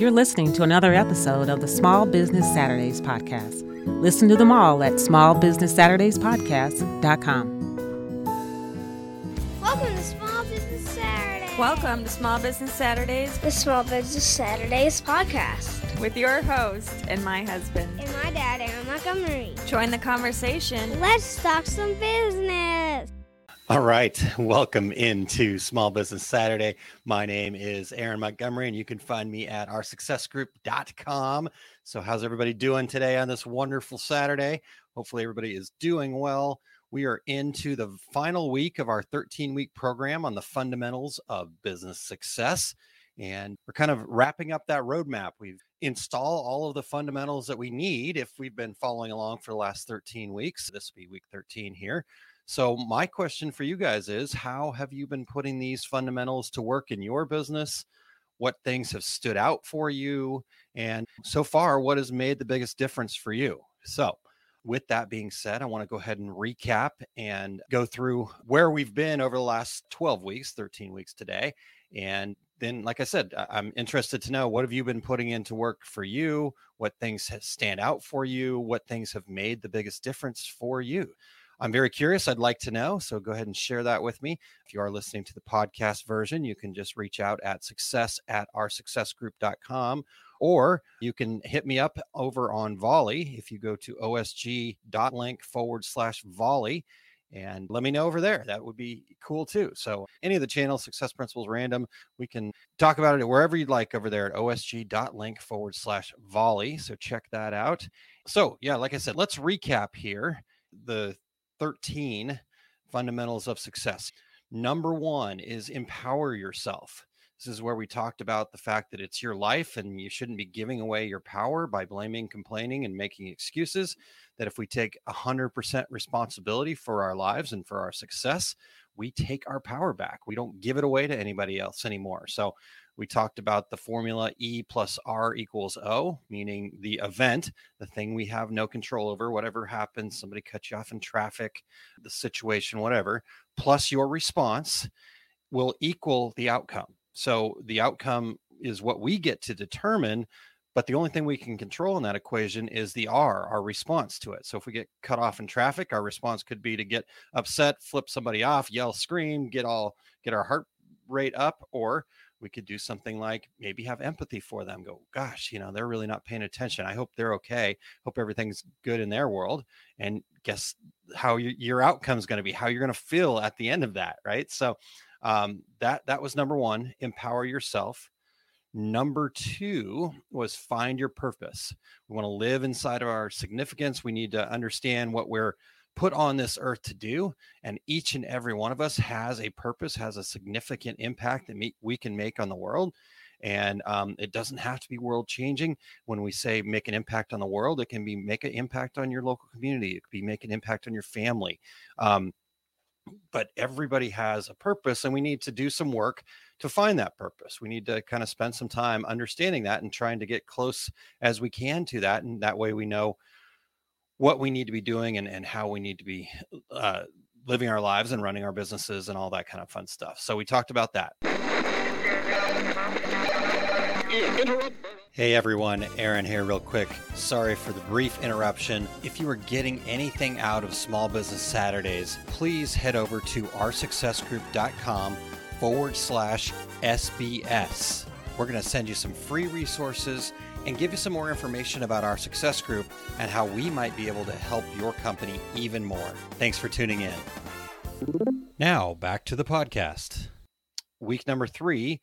You're listening to another episode of the Small Business Saturdays podcast. Listen to them all at smallbusinesssaturdayspodcast.com. Welcome to Small Business Saturday. Welcome to Small Business Saturdays the Small Business Saturdays podcast. with your host and my husband. And my dad, Aaron Montgomery. Join the conversation. Let's talk some business. All right. Welcome into Small Business Saturday. My name is Aaron Montgomery, and you can find me at oursuccessgroup.com. So, how's everybody doing today on this wonderful Saturday? Hopefully, everybody is doing well. We are into the final week of our 13 week program on the fundamentals of business success. And we're kind of wrapping up that roadmap. We've installed all of the fundamentals that we need if we've been following along for the last 13 weeks. This will be week 13 here. So, my question for you guys is how have you been putting these fundamentals to work in your business? What things have stood out for you? And so far, what has made the biggest difference for you? So, with that being said, I want to go ahead and recap and go through where we've been over the last 12 weeks, 13 weeks today. And then, like I said, I'm interested to know what have you been putting into work for you? What things stand out for you? What things have made the biggest difference for you? I'm very curious. I'd like to know. So go ahead and share that with me. If you are listening to the podcast version, you can just reach out at success at oursuccessgroup.com or you can hit me up over on Volley if you go to osg.link forward slash volley and let me know over there. That would be cool too. So, any of the channels, Success Principles Random, we can talk about it wherever you'd like over there at osg.link forward slash volley. So, check that out. So, yeah, like I said, let's recap here the 13 fundamentals of success. Number one is empower yourself. This is where we talked about the fact that it's your life and you shouldn't be giving away your power by blaming, complaining, and making excuses. That if we take 100% responsibility for our lives and for our success, we take our power back. We don't give it away to anybody else anymore. So, we talked about the formula E plus R equals O, meaning the event, the thing we have no control over, whatever happens, somebody cuts you off in traffic, the situation, whatever, plus your response will equal the outcome. So the outcome is what we get to determine, but the only thing we can control in that equation is the R, our response to it. So if we get cut off in traffic, our response could be to get upset, flip somebody off, yell, scream, get all get our heart rate up, or we could do something like maybe have empathy for them go gosh you know they're really not paying attention. I hope they're okay. Hope everything's good in their world. And guess how your, your outcome is going to be how you're going to feel at the end of that right? So um, that that was number one empower yourself. Number two was find your purpose. We want to live inside of our significance. We need to understand what we're put on this earth to do and each and every one of us has a purpose has a significant impact that we can make on the world and um, it doesn't have to be world changing. When we say make an impact on the world it can be make an impact on your local community it could be make an impact on your family um, but everybody has a purpose and we need to do some work to find that purpose. We need to kind of spend some time understanding that and trying to get close as we can to that and that way we know what we need to be doing and, and how we need to be uh, living our lives and running our businesses and all that kind of fun stuff. So we talked about that. Hey everyone, Aaron here, real quick. Sorry for the brief interruption. If you are getting anything out of Small Business Saturdays, please head over to oursuccessgroup.com forward slash SBS. We're going to send you some free resources and give you some more information about our success group and how we might be able to help your company even more. Thanks for tuning in. Now, back to the podcast. Week number three,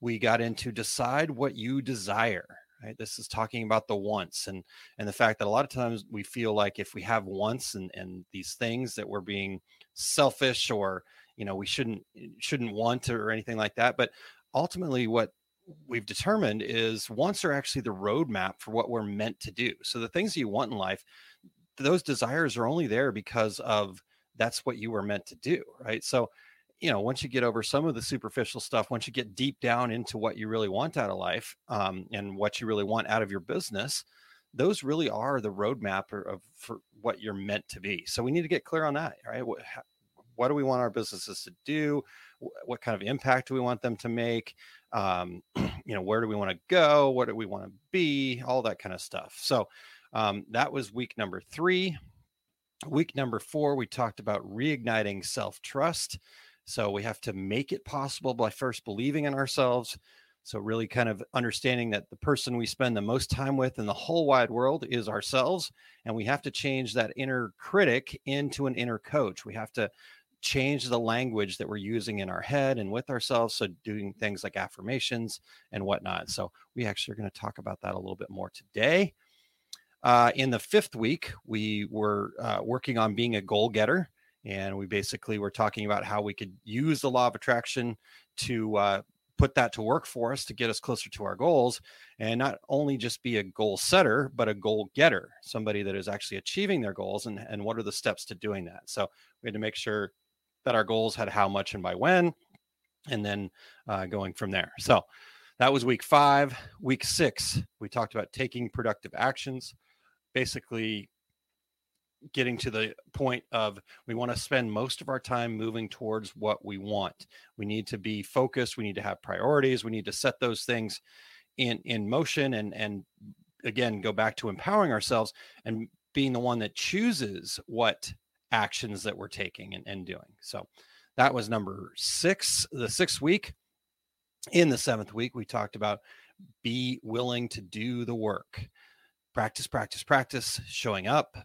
we got into decide what you desire. Right? This is talking about the wants and and the fact that a lot of times we feel like if we have wants and and these things that we're being selfish or you know we shouldn't shouldn't want or anything like that. But ultimately, what we've determined is wants are actually the roadmap for what we're meant to do. So the things that you want in life, those desires are only there because of that's what you were meant to do, right? So, you know, once you get over some of the superficial stuff, once you get deep down into what you really want out of life um, and what you really want out of your business, those really are the roadmap of for what you're meant to be. So we need to get clear on that, right? What, what do we want our businesses to do? What kind of impact do we want them to make? Um, you know, where do we want to go? What do we want to be? All that kind of stuff. So um, that was week number three. Week number four, we talked about reigniting self trust. So we have to make it possible by first believing in ourselves. So, really kind of understanding that the person we spend the most time with in the whole wide world is ourselves. And we have to change that inner critic into an inner coach. We have to change the language that we're using in our head and with ourselves. So, doing things like affirmations and whatnot. So, we actually are going to talk about that a little bit more today. Uh, in the fifth week, we were uh, working on being a goal getter. And we basically were talking about how we could use the law of attraction to uh, put that to work for us to get us closer to our goals and not only just be a goal setter, but a goal getter, somebody that is actually achieving their goals. And, and what are the steps to doing that? So we had to make sure that our goals had how much and by when, and then uh, going from there. So that was week five. Week six, we talked about taking productive actions basically getting to the point of we want to spend most of our time moving towards what we want. We need to be focused, we need to have priorities, we need to set those things in in motion and and again go back to empowering ourselves and being the one that chooses what actions that we're taking and, and doing. So that was number six, the sixth week. In the seventh week, we talked about be willing to do the work practice, practice, practice, showing up,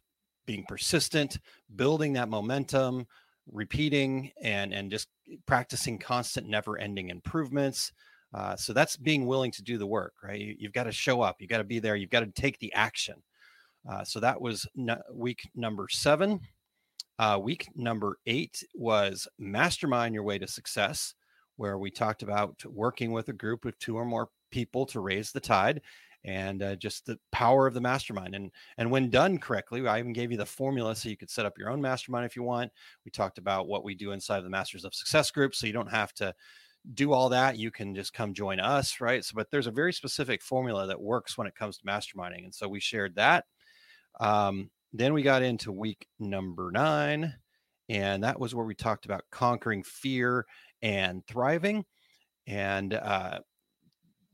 being persistent, building that momentum, repeating, and and just practicing constant, never-ending improvements. Uh, so that's being willing to do the work, right? You, have got to show up, you've got to be there, you've got to take the action. Uh, so that was week number seven. Uh, week number eight was mastermind your way to success, where we talked about working with a group of two or more people to raise the tide and uh, just the power of the mastermind. And and when done correctly, I even gave you the formula so you could set up your own mastermind if you want. We talked about what we do inside the Masters of Success group, so you don't have to do all that. You can just come join us, right? So, but there's a very specific formula that works when it comes to masterminding, and so we shared that. Um, then we got into week number nine, and that was where we talked about conquering fear and thriving. And uh,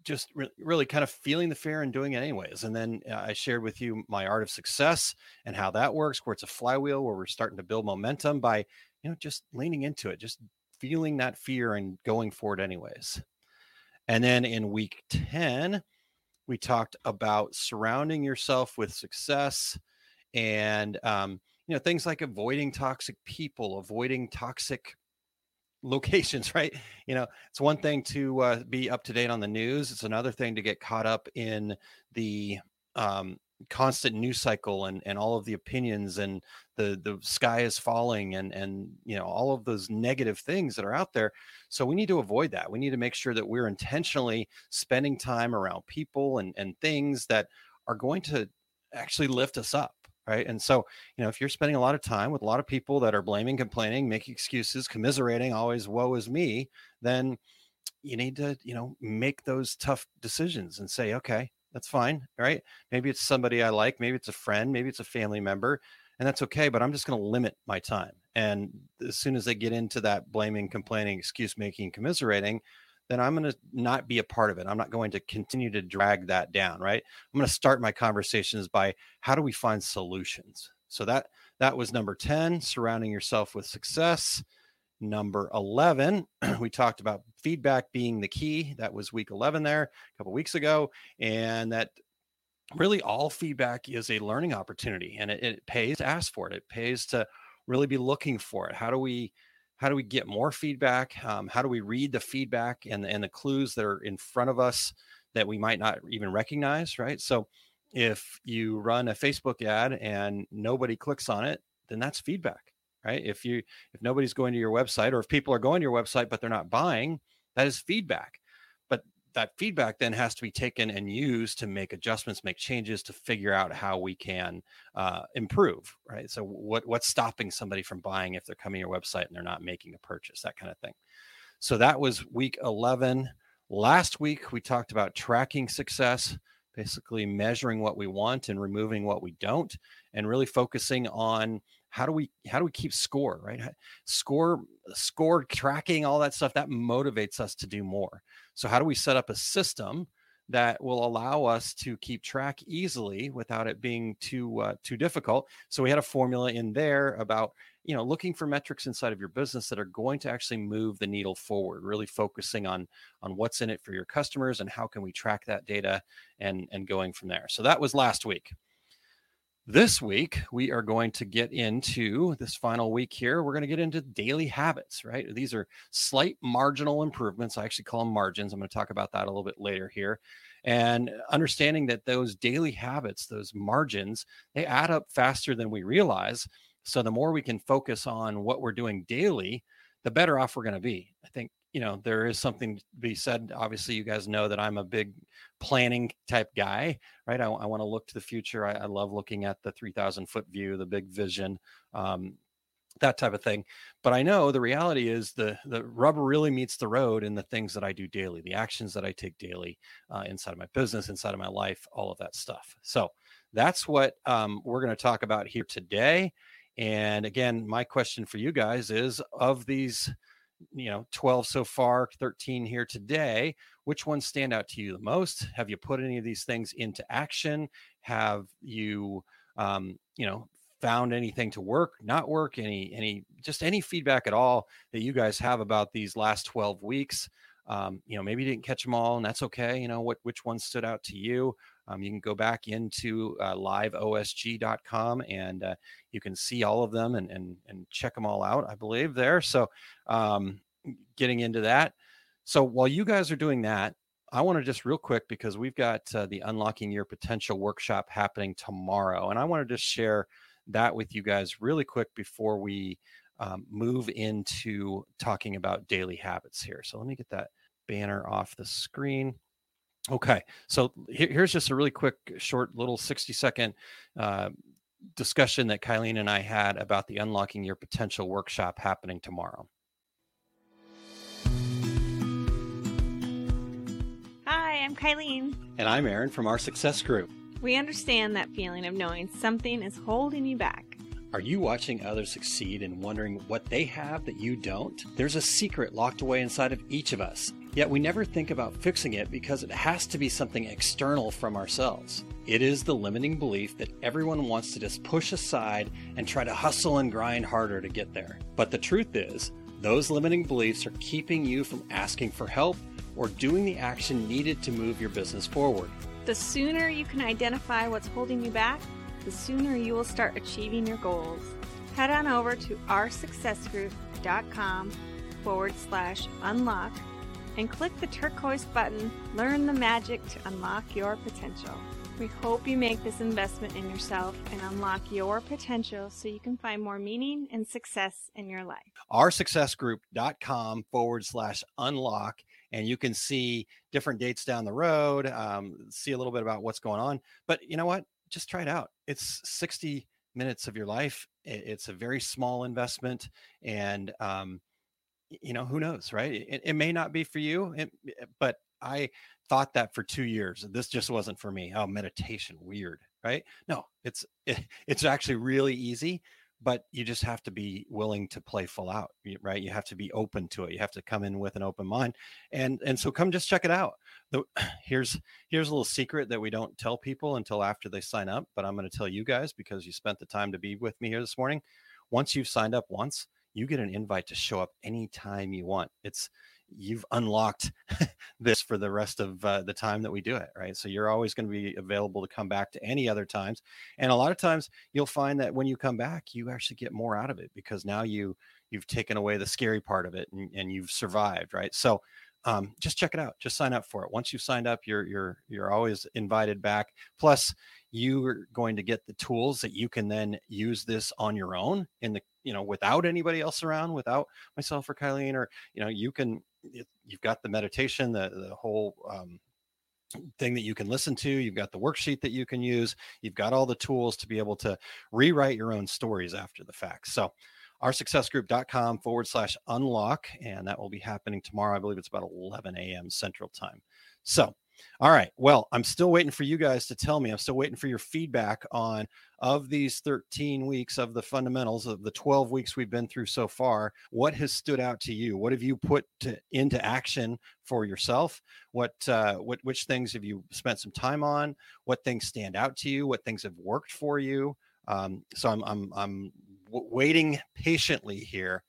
just re- really kind of feeling the fear and doing it anyways. And then uh, I shared with you my art of success and how that works, where it's a flywheel where we're starting to build momentum by, you know, just leaning into it, just feeling that fear and going for it anyways. And then in week 10, we talked about surrounding yourself with success and, um, you know, things like avoiding toxic people, avoiding toxic locations, right? You know, it's one thing to uh, be up to date on the news. It's another thing to get caught up in the um, constant news cycle and and all of the opinions and the the sky is falling and and you know all of those negative things that are out there. So we need to avoid that. We need to make sure that we're intentionally spending time around people and and things that are going to actually lift us up right? And so you know if you're spending a lot of time with a lot of people that are blaming complaining making excuses commiserating always woe is me then you need to you know make those tough decisions and say okay that's fine right? Maybe it's somebody i like maybe it's a friend maybe it's a family member and that's okay but i'm just going to limit my time. And as soon as they get into that blaming complaining excuse making commiserating then I'm going to not be a part of it. I'm not going to continue to drag that down, right? I'm going to start my conversations by how do we find solutions? So that that was number 10, surrounding yourself with success. Number 11, we talked about feedback being the key. That was week 11 there, a couple weeks ago, and that really all feedback is a learning opportunity and it, it pays to ask for it. It pays to really be looking for it. How do we how do we get more feedback? Um, how do we read the feedback and, and the clues that are in front of us that we might not even recognize right? So if you run a facebook ad and nobody clicks on it then that's feedback right? If you if nobody's going to your website or if people are going to your website but they're not buying that is feedback that feedback then has to be taken and used to make adjustments, make changes to figure out how we can uh, improve. Right. So what what's stopping somebody from buying if they're coming to your website and they're not making a purchase, that kind of thing. So that was week 11. Last week we talked about tracking success, basically measuring what we want and removing what we don't, and really focusing on how do we how do we keep score right score score tracking all that stuff that motivates us to do more so how do we set up a system that will allow us to keep track easily without it being too uh, too difficult? So we had a formula in there about you know looking for metrics inside of your business that are going to actually move the needle forward really focusing on on what's in it for your customers and how can we track that data and and going from there. So that was last week this week we are going to get into this final week here. We're going to get into daily habits right? These are slight marginal improvements. I actually call them margins. I'm going to talk about that a little bit later here. And understanding that those daily habits those margins they add up faster than we realize. So the more we can focus on what we're doing daily, the better off we're going to be. I think, you know, there is something to be said. Obviously, you guys know that I'm a big planning type guy, right? I, I want to look to the future. I, I, love looking at the 3000 foot view, the big vision, um, that type of thing. But I know the reality is the the rubber really meets the road in the things that I do daily, the actions that I take daily uh, inside of my business, inside of my life, all of that stuff. So that's what um, we're going to talk about here today. And again, my question for you guys is of these, you know, 12 so far, 13 here today, which ones stand out to you the most? Have you put any of these things into action? Have you, um, you know, found anything to work, not work, any, any, just any feedback at all that you guys have about these last 12 weeks? Um, you know, maybe you didn't catch them all, and that's okay. You know, what which ones stood out to you? Um, you can go back into uh, liveosg.com and uh, you can see all of them and, and, and check them all out, I believe, there. So, um, getting into that. So, while you guys are doing that, I want to just real quick because we've got uh, the Unlocking Your Potential workshop happening tomorrow. And I want to just share that with you guys really quick before we um, move into talking about daily habits here. So, let me get that banner off the screen. Okay, so here's just a really quick, short, little 60 second uh, discussion that Kylene and I had about the Unlocking Your Potential workshop happening tomorrow. Hi, I'm Kylene. And I'm Aaron from our Success Group. We understand that feeling of knowing something is holding you back. Are you watching others succeed and wondering what they have that you don't? There's a secret locked away inside of each of us Yet we never think about fixing it because it has to be something external from ourselves. It is the limiting belief that everyone wants to just push aside and try to hustle and grind harder to get there. But the truth is, those limiting beliefs are keeping you from asking for help or doing the action needed to move your business forward. The sooner you can identify what's holding you back, the sooner you will start achieving your goals. Head on over to oursuccessgroup.com forward slash unlock and click the turquoise button Learn the Magic to Unlock Your Potential. We hope you make this investment in yourself and unlock your potential so you can find more meaning and success in your life. Oursuccessgroup.com forward slash unlock. And you can see different dates down the road, um, see a little bit about what's going on. But you know what? Just try it out. It's 60 minutes of your life. It's a very small investment. And, um, you know, who knows, right? It, it may not be for you, it, eh, but I thought that for two years. This just wasn't for me. Oh, meditation, weird, right? No, it's it, it's actually really easy, but you just have to be willing to play full out, right? You have to be open to it. You have to come in with an open mind, and and so come just check it out. The, here's here's a little secret that we don't tell people until after they sign up, but I'm going to tell you guys because you spent the time to be with me here this morning. Once you've signed up once, you get an invite to show up anytime you want. It's you've unlocked this for the rest of uh, the time that we do it, right? So you're always going to be available to come back to any other times. And a lot of times you'll find that when you come back, you actually get more out of it because now you you've taken away the scary part of it and, and you've survived, right? So um, just check it out. Just sign up for it. Once you've signed up, you're you're you're always invited back. Plus, you're going to get the tools that you can then use this on your own in the you know without anybody else around without myself or Kylene or you know you can you've got the meditation the the whole um, thing that you can listen to you've got the worksheet that you can use you've got all the tools to be able to rewrite your own stories after the fact. So oursuccessgroup.com forward slash unlock and that will be happening tomorrow. I believe it's about 11 a.m central time. So all right. Well, I'm still waiting for you guys to tell me. I'm still waiting for your feedback on of these 13 weeks of the fundamentals of the 12 weeks we've been through so far. What has stood out to you? What have you put to, into action for yourself? What uh, what which things have you spent some time on? What things stand out to you? What things have worked for you? Um, so I'm I'm I'm waiting patiently here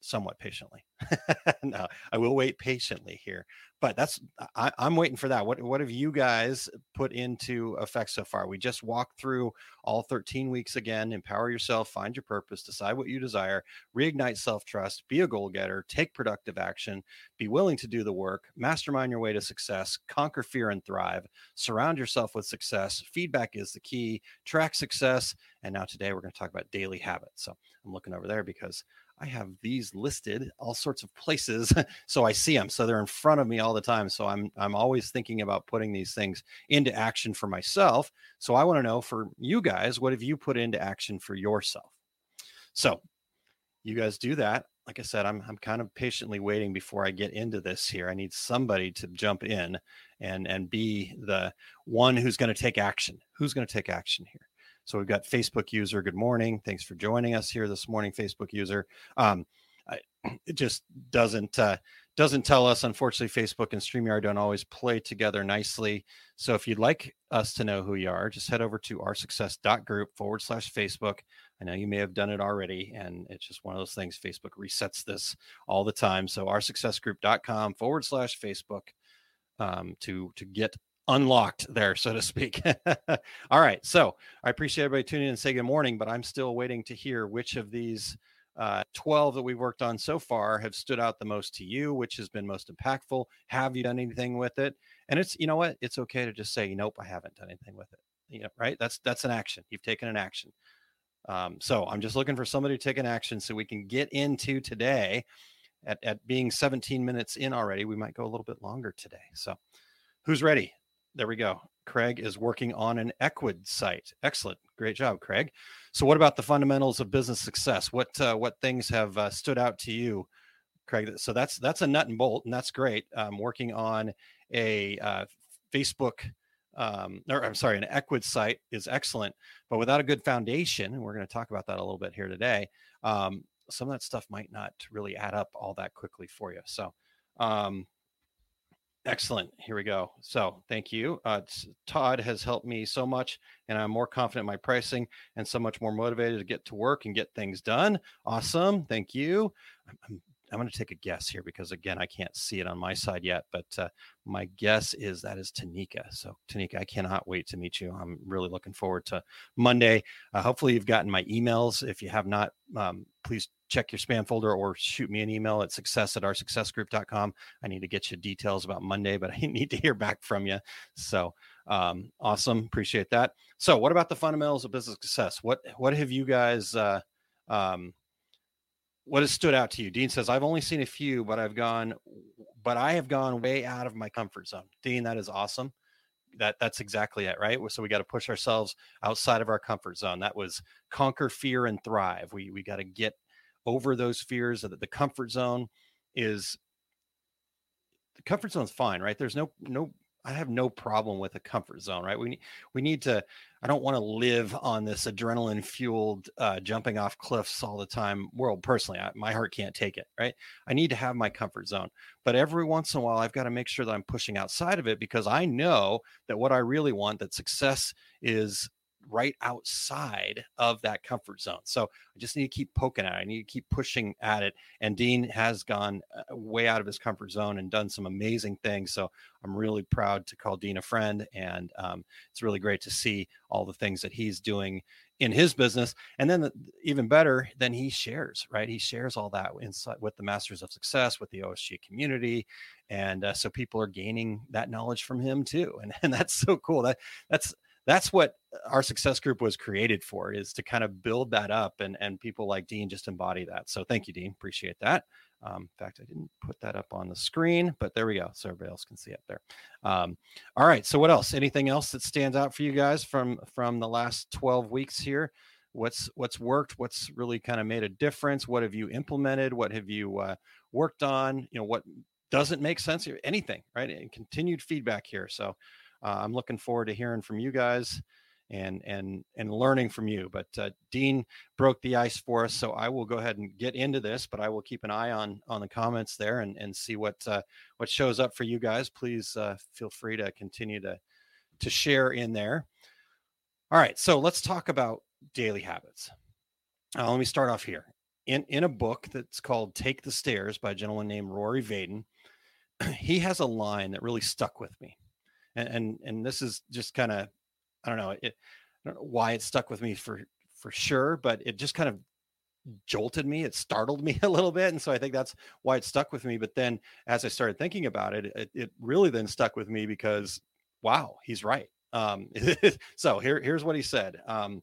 somewhat patiently. no, I will wait patiently here. But that's I, am waiting for that. What what have you guys put into effect so far? We just walked through all 13 weeks again. Empower yourself, find your purpose, decide what you desire, reignite self-trust, be a goal getter, take productive action, be willing to do the work, mastermind your way to success, conquer fear and thrive, surround yourself with success. Feedback is the key, track success. And now today we're going to talk about daily habits. So I'm looking over there because I have these listed all sorts of places so I see them so they're in front of me all the time so I'm I'm always thinking about putting these things into action for myself so I want to know for you guys what have you put into action for yourself? So you guys do that like I said I'm I'm kind of patiently waiting before I get into this here I need somebody to jump in and and be the one who's going to take action who's going to take action here so we've got Facebook user. Good morning. Thanks for joining us here this morning, Facebook user. Um, I, it just doesn't uh, doesn't tell us. Unfortunately, Facebook and Streamyard don't always play together nicely. So if you'd like us to know who you are, just head over to oursuccess.group forward slash Facebook. I know you may have done it already, and it's just one of those things. Facebook resets this all the time. So oursuccessgroup.com forward slash Facebook um, to to get unlocked there, so to speak. All right. So I appreciate everybody tuning in and say good morning, but I'm still waiting to hear which of these uh, 12 that we've worked on so far have stood out the most to you, which has been most impactful. Have you done anything with it? And it's, you know what? It's okay to just say, nope, I haven't done anything with it. You know, right? That's, that's an action. You've taken an action. Um, so I'm just looking for somebody to take an action so we can get into today at, at being 17 minutes in already. We might go a little bit longer today. So who's ready? There we go. Craig is working on an Ecwid site. Excellent, great job, Craig. So, what about the fundamentals of business success? What uh, what things have uh, stood out to you, Craig? So that's that's a nut and bolt, and that's great. Um, working on a uh, Facebook, um, or I'm sorry, an Ecwid site is excellent, but without a good foundation, and we're going to talk about that a little bit here today. Um, some of that stuff might not really add up all that quickly for you. So, um, Excellent. Here we go. So thank you. Uh, Todd has helped me so much, and I'm more confident in my pricing and so much more motivated to get to work and get things done. Awesome. Thank you. I'm, I'm I'm going to take a guess here because again, I can't see it on my side yet, but uh, my guess is that is Tanika. So Tanika, I cannot wait to meet you. I'm really looking forward to Monday. Uh, hopefully, you've gotten my emails. If you have not, um, please check your spam folder or shoot me an email at success at oursuccessgroup.com. I need to get you details about Monday, but I need to hear back from you. So um, awesome, appreciate that. So, what about the fundamentals of business success? What what have you guys? Uh, um, what has stood out to you? Dean says, I've only seen a few, but I've gone, but I have gone way out of my comfort zone. Dean, that is awesome. That that's exactly it, right? So we got to push ourselves outside of our comfort zone. That was conquer fear and thrive. We we got to get over those fears. That the comfort zone is the comfort zone's fine, right? There's no no I have no problem with a comfort zone, right? We we need to. I don't want to live on this adrenaline fueled uh, jumping off cliffs all the time world. Personally, I, my heart can't take it, right? I need to have my comfort zone, but every once in a while, I've got to make sure that I'm pushing outside of it because I know that what I really want, that success is right outside of that comfort zone. So I just need to keep poking at it. I need to keep pushing at it. And Dean has gone uh, way out of his comfort zone and done some amazing things. So I'm really proud to call Dean a friend. And um, it's really great to see all the things that he's doing in his business. And then the, even better, then he shares, right? He shares all that inside with the Masters of Success, with the OSG community. And uh, so people are gaining that knowledge from him too. And, and that's so cool. That that's that's what our success group was created for is to kind of build that up and and people like dean just embody that. So thank you dean. Appreciate that. Um, in fact i didn't put that up on the screen but there we go so everybody else can see it there. Um, all right so what else? Anything else that stands out for you guys from from the last 12 weeks here? What's what's worked? What's really kind of made a difference? What have you implemented? What have you uh, worked on? You know what doesn't make sense, anything, right? And continued feedback here. So uh, I'm looking forward to hearing from you guys and and and learning from you. But uh, Dean broke the ice for us, so I will go ahead and get into this. But I will keep an eye on on the comments there and and see what uh, what shows up for you guys. Please uh, feel free to continue to to share in there. All right, so let's talk about daily habits. Uh, let me start off here. In in a book that's called "Take the Stairs" by a gentleman named Rory Vaden, he has a line that really stuck with me, and and, and this is just kind of I don't know it. I don't know why it stuck with me for for sure, but it just kind of jolted me. It startled me a little bit, and so I think that's why it stuck with me. But then, as I started thinking about it, it, it really then stuck with me because, wow, he's right. Um, so here, here's what he said. Um,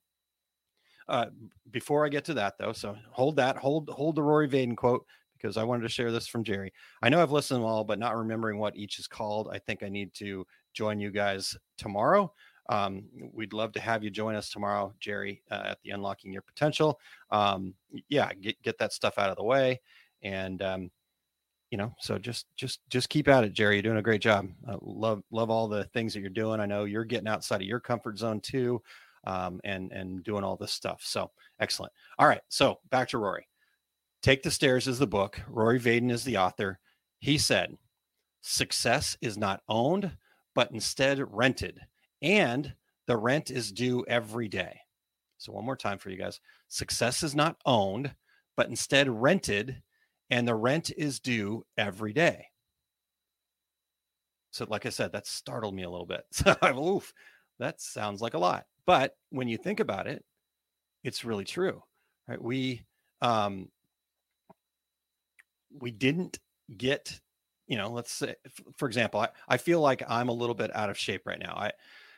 uh, before I get to that, though, so hold that, hold hold the Rory Vaden quote because I wanted to share this from Jerry. I know I've listened to them all, but not remembering what each is called. I think I need to join you guys tomorrow. Um, we'd love to have you join us tomorrow, Jerry, uh, at the Unlocking Your Potential. Um, yeah, get get that stuff out of the way, and um, you know, so just just just keep at it, Jerry. You're doing a great job. Uh, love love all the things that you're doing. I know you're getting outside of your comfort zone too, um, and and doing all this stuff. So excellent. All right, so back to Rory. Take the Stairs is the book. Rory Vaden is the author. He said, "Success is not owned, but instead rented." and the rent is due every day. So, one more time for you guys success is not owned, but instead rented, and the rent is due every day. So, like I said, that startled me a little bit. So, oof, that sounds like a lot. But when you think about it, it's really true, right? We, um, we didn't get, you know, let's say, for example, I, I feel like I'm a little bit out of shape right now. I,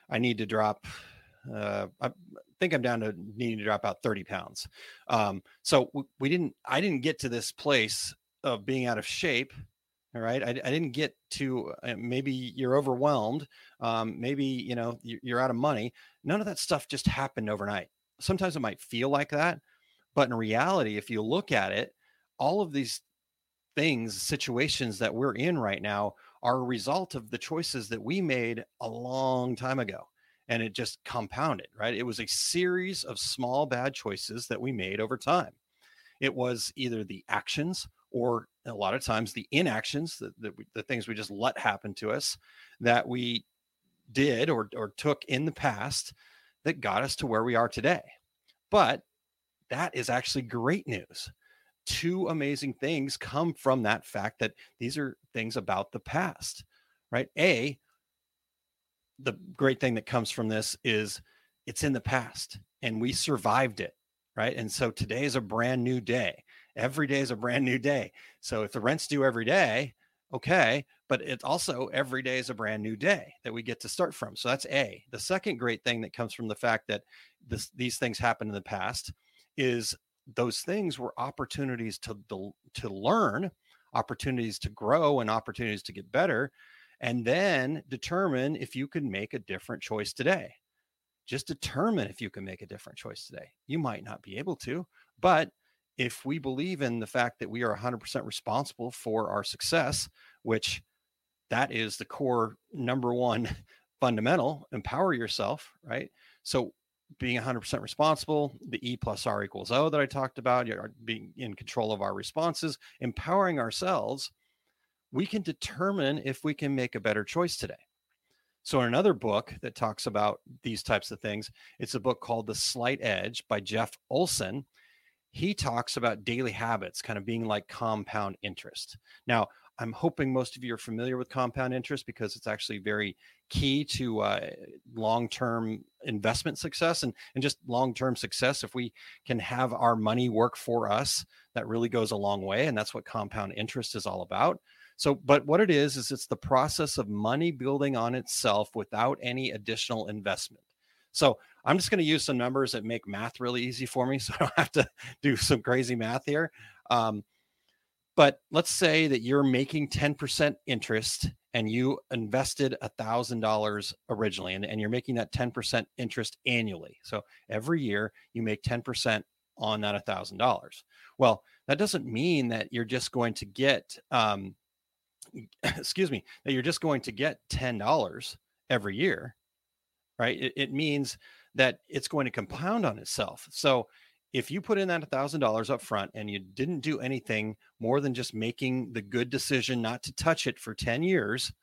I need to drop. Uh, I think I'm down to needing to drop about 30 pounds. Um, so w- we didn't. I didn't get to this place of being out of shape. All right, I, I didn't get to. Uh, maybe you're overwhelmed. Um, maybe you know you're out of money. None of that stuff just happened overnight. Sometimes it might feel like that, but in reality, if you look at it, all of these things, situations that we're in right now are a result of the choices that we made a long time ago. And it just compounded, right? It was a series of small bad choices that we made over time. It was either the actions or a lot of times the inactions, the, the, the things we just let happen to us that we did or, or took in the past that got us to where we are today. But that is actually great news two amazing things come from that fact that these are things about the past, right? A, the great thing that comes from this is it's in the past and we survived it, right? And so today is a brand new day. Every day is a brand new day. So if the rent's due every day, okay, but it's also every day is a brand new day that we get to start from. So that's A. The second great thing that comes from the fact that this, these things happened in the past is those things were opportunities to to learn opportunities to grow and opportunities to get better and then determine if you can make a different choice today. Just determine if you can make a different choice today. You might not be able to but if we believe in the fact that we are 100% responsible for our success which that is the core number one fundamental empower yourself right? So being 100% responsible, the E plus R equals O that I talked about, being in control of our responses, empowering ourselves, we can determine if we can make a better choice today. So, in another book that talks about these types of things, it's a book called The Slight Edge by Jeff Olson. He talks about daily habits kind of being like compound interest. Now, I'm hoping most of you are familiar with compound interest because it's actually very key to uh, long-term investment success and, and just long-term success. If we can have our money work for us, that really goes a long way. And that's what compound interest is all about. So, but what it is, is it's the process of money building on itself without any additional investment. So I'm just going to use some numbers that make math really easy for me. So I don't have to do some crazy math here. Um, but let's say that you're making 10% interest and you invested a thousand dollars originally and, and you're making that 10% interest annually. So every year you make 10% on that a thousand dollars. Well, that doesn't mean that you're just going to get um, excuse me, that you're just going to get $10 every year, right? It, it means that it's going to compound on itself. So if you put in that $1,000 up front and you didn't do anything more than just making the good decision not to touch it for 10 years,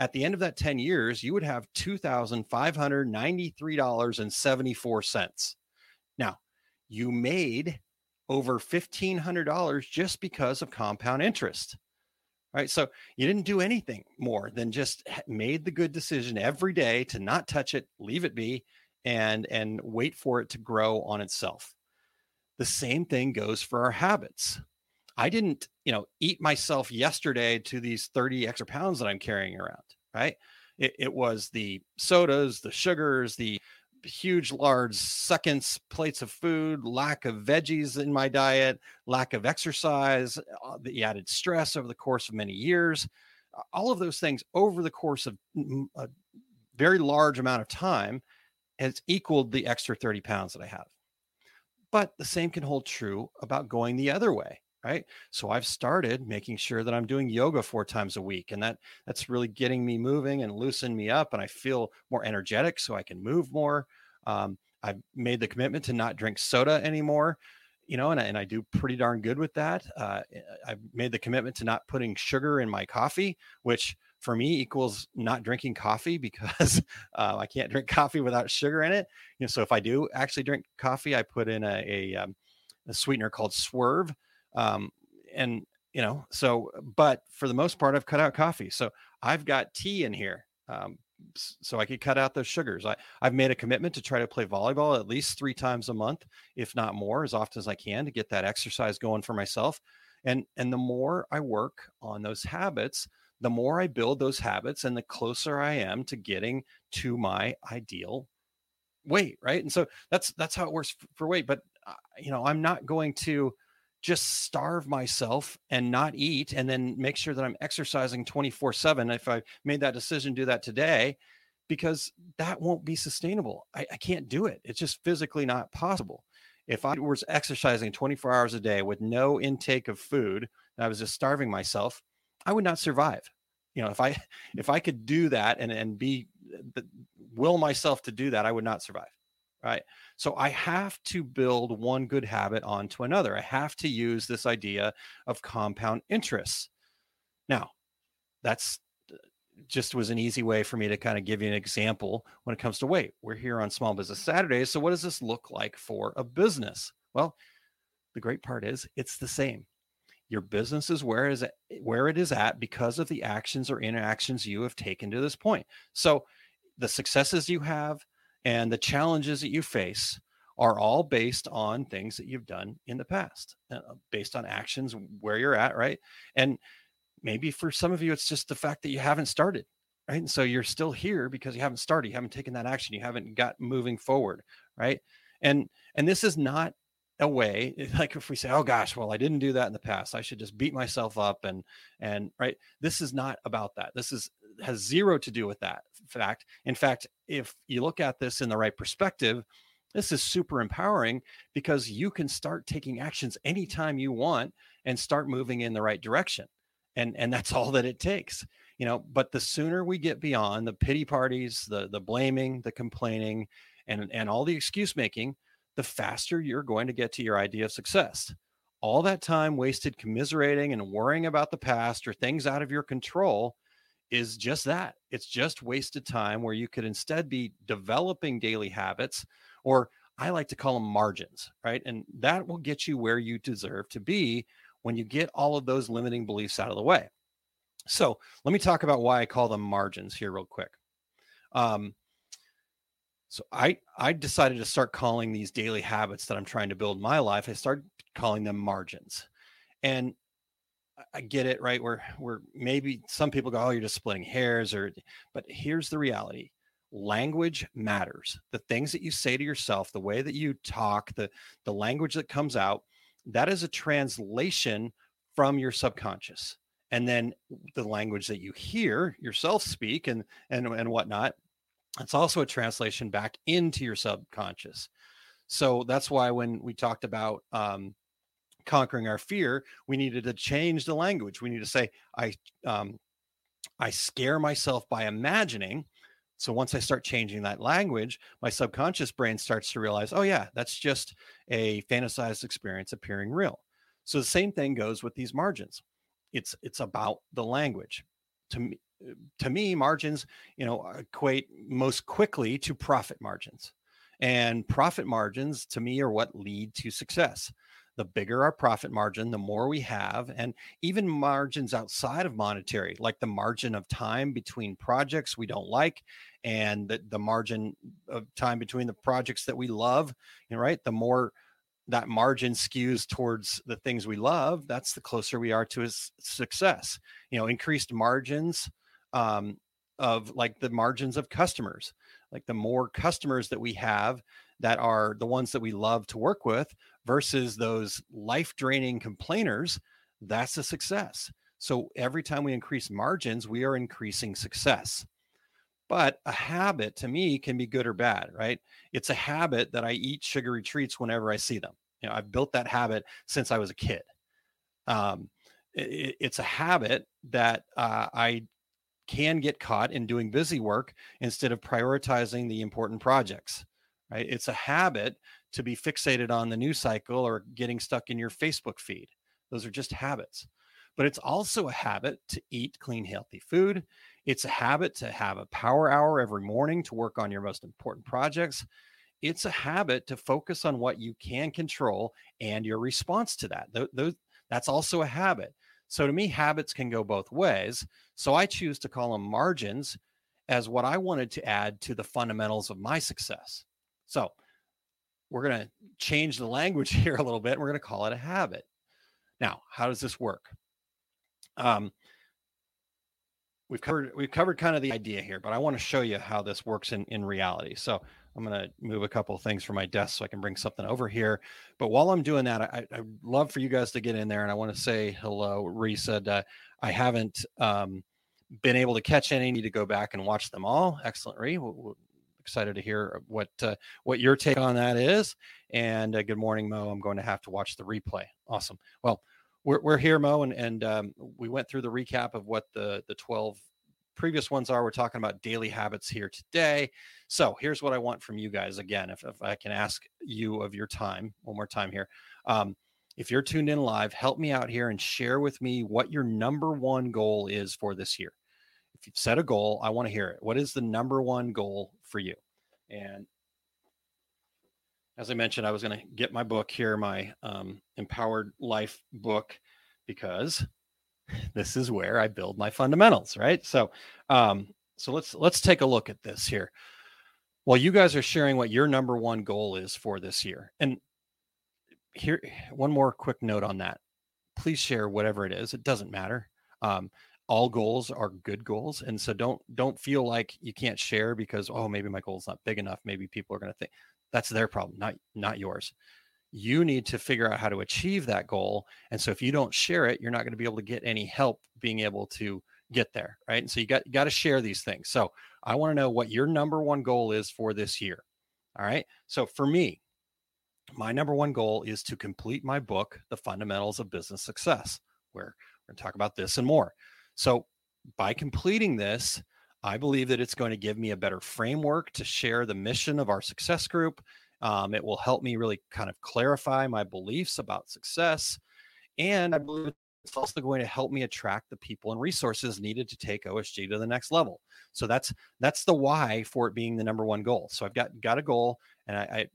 at the end of that 10 years, you would have $2,593.74. Now, you made over $1,500 just because of compound interest. Right. So you didn't do anything more than just made the good decision every day to not touch it, leave it be, and and wait for it to grow on itself. The same thing goes for our habits. I didn't, you know, eat myself yesterday to these 30 extra pounds that I'm carrying around, right? It, it was the sodas, the sugars, the huge, large seconds, plates of food, lack of veggies in my diet, lack of exercise, uh, the added stress over the course of many years. All of those things over the course of a very large amount of time has equaled the extra 30 pounds that I have. But the same can hold true about going the other way right? So i've started making sure that i'm doing yoga four times a week and that that's really getting me moving and loosening me up and i feel more energetic so i can move more. Um, i've made the commitment to not drink soda anymore you know and I, and I do pretty darn good with that. Uh, i've made the commitment to not putting sugar in my coffee which for me equals not drinking coffee because uh, i can't drink coffee without sugar in it you know so if i do actually drink coffee i put in a, a, um, a sweetener called swerve um, and you know, so but for the most part, I've cut out coffee. So I've got tea in here. Um, so I could cut out those sugars. I, I've made a commitment to try to play volleyball at least three times a month, if not more, as often as I can to get that exercise going for myself. And and the more I work on those habits, the more I build those habits and the closer I am to getting to my ideal weight, right? And so that's that's how it works for weight. But uh, you know, I'm not going to just starve myself and not eat and then make sure that I'm exercising 24 7. If I made that decision, do that today, because that won't be sustainable. I, I, can't do it. It's just physically not possible. If I was exercising 24 hours a day with no intake of food, I was just starving myself, I would not survive. You know, if I if I could do that and and be will myself to do that, I would not survive right? So I have to build one good habit onto another. I have to use this idea of compound interest. Now, that's uh, just was an easy way for me to kind of give you an example when it comes to weight. We're here on Small Business Saturdays. So, what does this look like for a business? Well, the great part is it's the same. Your business is where is it, where it is at because of the actions or interactions you have taken to this point. So, the successes you have, and the challenges that you face are all based on things that you've done in the past, uh, based on actions where you're at, right? And maybe for some of you, it's just the fact that you haven't started, right? And so you're still here because you haven't started, you haven't taken that action, you haven't got moving forward, right? And and this is not a way eh, like if we say oh gosh well i didn't do that in the past i should just beat myself up and and right this is not about that this is has zero to do with that fact. In fact, if you look at this in the right perspective, this is super empowering because you can start taking actions anytime you want and start moving in the right direction. And and that's all that it takes. You know, but the sooner we get beyond the pity parties, the the blaming, the complaining, and and all the excuse making, the faster you're going to get to your idea of success. All that time wasted commiserating and worrying about the past or things out of your control is just that it's just wasted time where you could instead be developing daily habits or I like to call them margins, right? And that will get you where you deserve to be when you get all of those limiting beliefs out of the way. So let me talk about why I call them margins here, real quick. Um, so I I decided to start calling these daily habits that I'm trying to build my life. I started calling them margins, and I get it, right? Where where maybe some people go, oh, you're just splitting hairs, or but here's the reality. Language matters. The things that you say to yourself, the way that you talk, the the language that comes out, that is a translation from your subconscious. And then the language that you hear yourself speak and and and whatnot, it's also a translation back into your subconscious. So that's why when we talked about um, conquering our fear, we needed to change the language. We need to say, I um, I scare myself by imagining. So once I start changing that language, my subconscious brain starts to realize, oh, yeah, that's just a fantasized experience appearing real. So the same thing goes with these margins. It's it's about the language. To me, to me, margins, you know, equate most quickly to profit margins. And profit margins to me are what lead to success. The bigger our profit margin, the more we have, and even margins outside of monetary, like the margin of time between projects we don't like, and the, the margin of time between the projects that we love, you know, right? The more that margin skews towards the things we love, that's the closer we are to success. You know, increased margins um, of like the margins of customers like the more customers that we have that are the ones that we love to work with versus those life draining complainers, that's a success. So every time we increase margins, we are increasing success. But a habit to me can be good or bad, right? It's a habit that I eat sugary treats whenever I see them. You know, I've built that habit since I was a kid. Um, it, it's a habit that uh, I can get caught in doing busy work instead of prioritizing the important projects right? It's a habit to be fixated on the news cycle or getting stuck in your facebook feed. Those are just habits. But it's also a habit to eat clean healthy food. It's a habit to have a power hour every morning to work on your most important projects. It's a habit to focus on what you can control and your response to that. Those, that's also a habit. So to me, habits can go both ways. So I choose to call them margins as what I wanted to add to the fundamentals of my success. So we're going to change the language here a little bit. We're going to call it a habit. Now, how does this work? Um, we've covered we've covered kind of the idea here, but I want to show you how this works in in reality. So I'm going to move a couple of things from my desk so I can bring something over here. But while I'm doing that, I, I love for you guys to get in there, and I want to say hello. Ree said uh, I haven't um, been able to catch any. Need to go back and watch them all. Excellent, Ree. We're, we're excited to hear what uh, what your take on that is. And uh, good morning, Mo. I'm going to have to watch the replay. Awesome. Well, we're, we're here, Mo, and and um, we went through the recap of what the the 12 previous ones are. We're talking about daily habits here today. So here's what I want from you guys again, if, if I can ask you of your time one more time here. Um, if you're tuned in live, help me out here and share with me what your number one goal is for this year. If you've set a goal, I want to hear it. What is the number one goal for you? And as I mentioned, I was going to get my book here, my um, Empowered Life book, because this is where I build my fundamentals, right? So, um, so let's let's take a look at this here. Well, you guys are sharing what your number one goal is for this year, and here one more quick note on that. Please share whatever it is. It doesn't matter. Um, all goals are good goals, and so don't don't feel like you can't share because oh maybe my goal is not big enough. Maybe people are going to think that's their problem, not not yours you need to figure out how to achieve that goal and so if you don't share it you're not going to be able to get any help being able to get there right? And so you got you got to share these things. So i want to know what your number one goal is for this year all right? So for me my number one goal is to complete my book the fundamentals of business success where we're going to talk about this and more. So by completing this i believe that it's going to give me a better framework to share the mission of our success group um, it will help me really kind of clarify my beliefs about success. And I believe it's also going to help me attract the people and resources needed to take OSG to the next level. So that's that's the why for it being the number one goal. So I've got got a goal, and I, I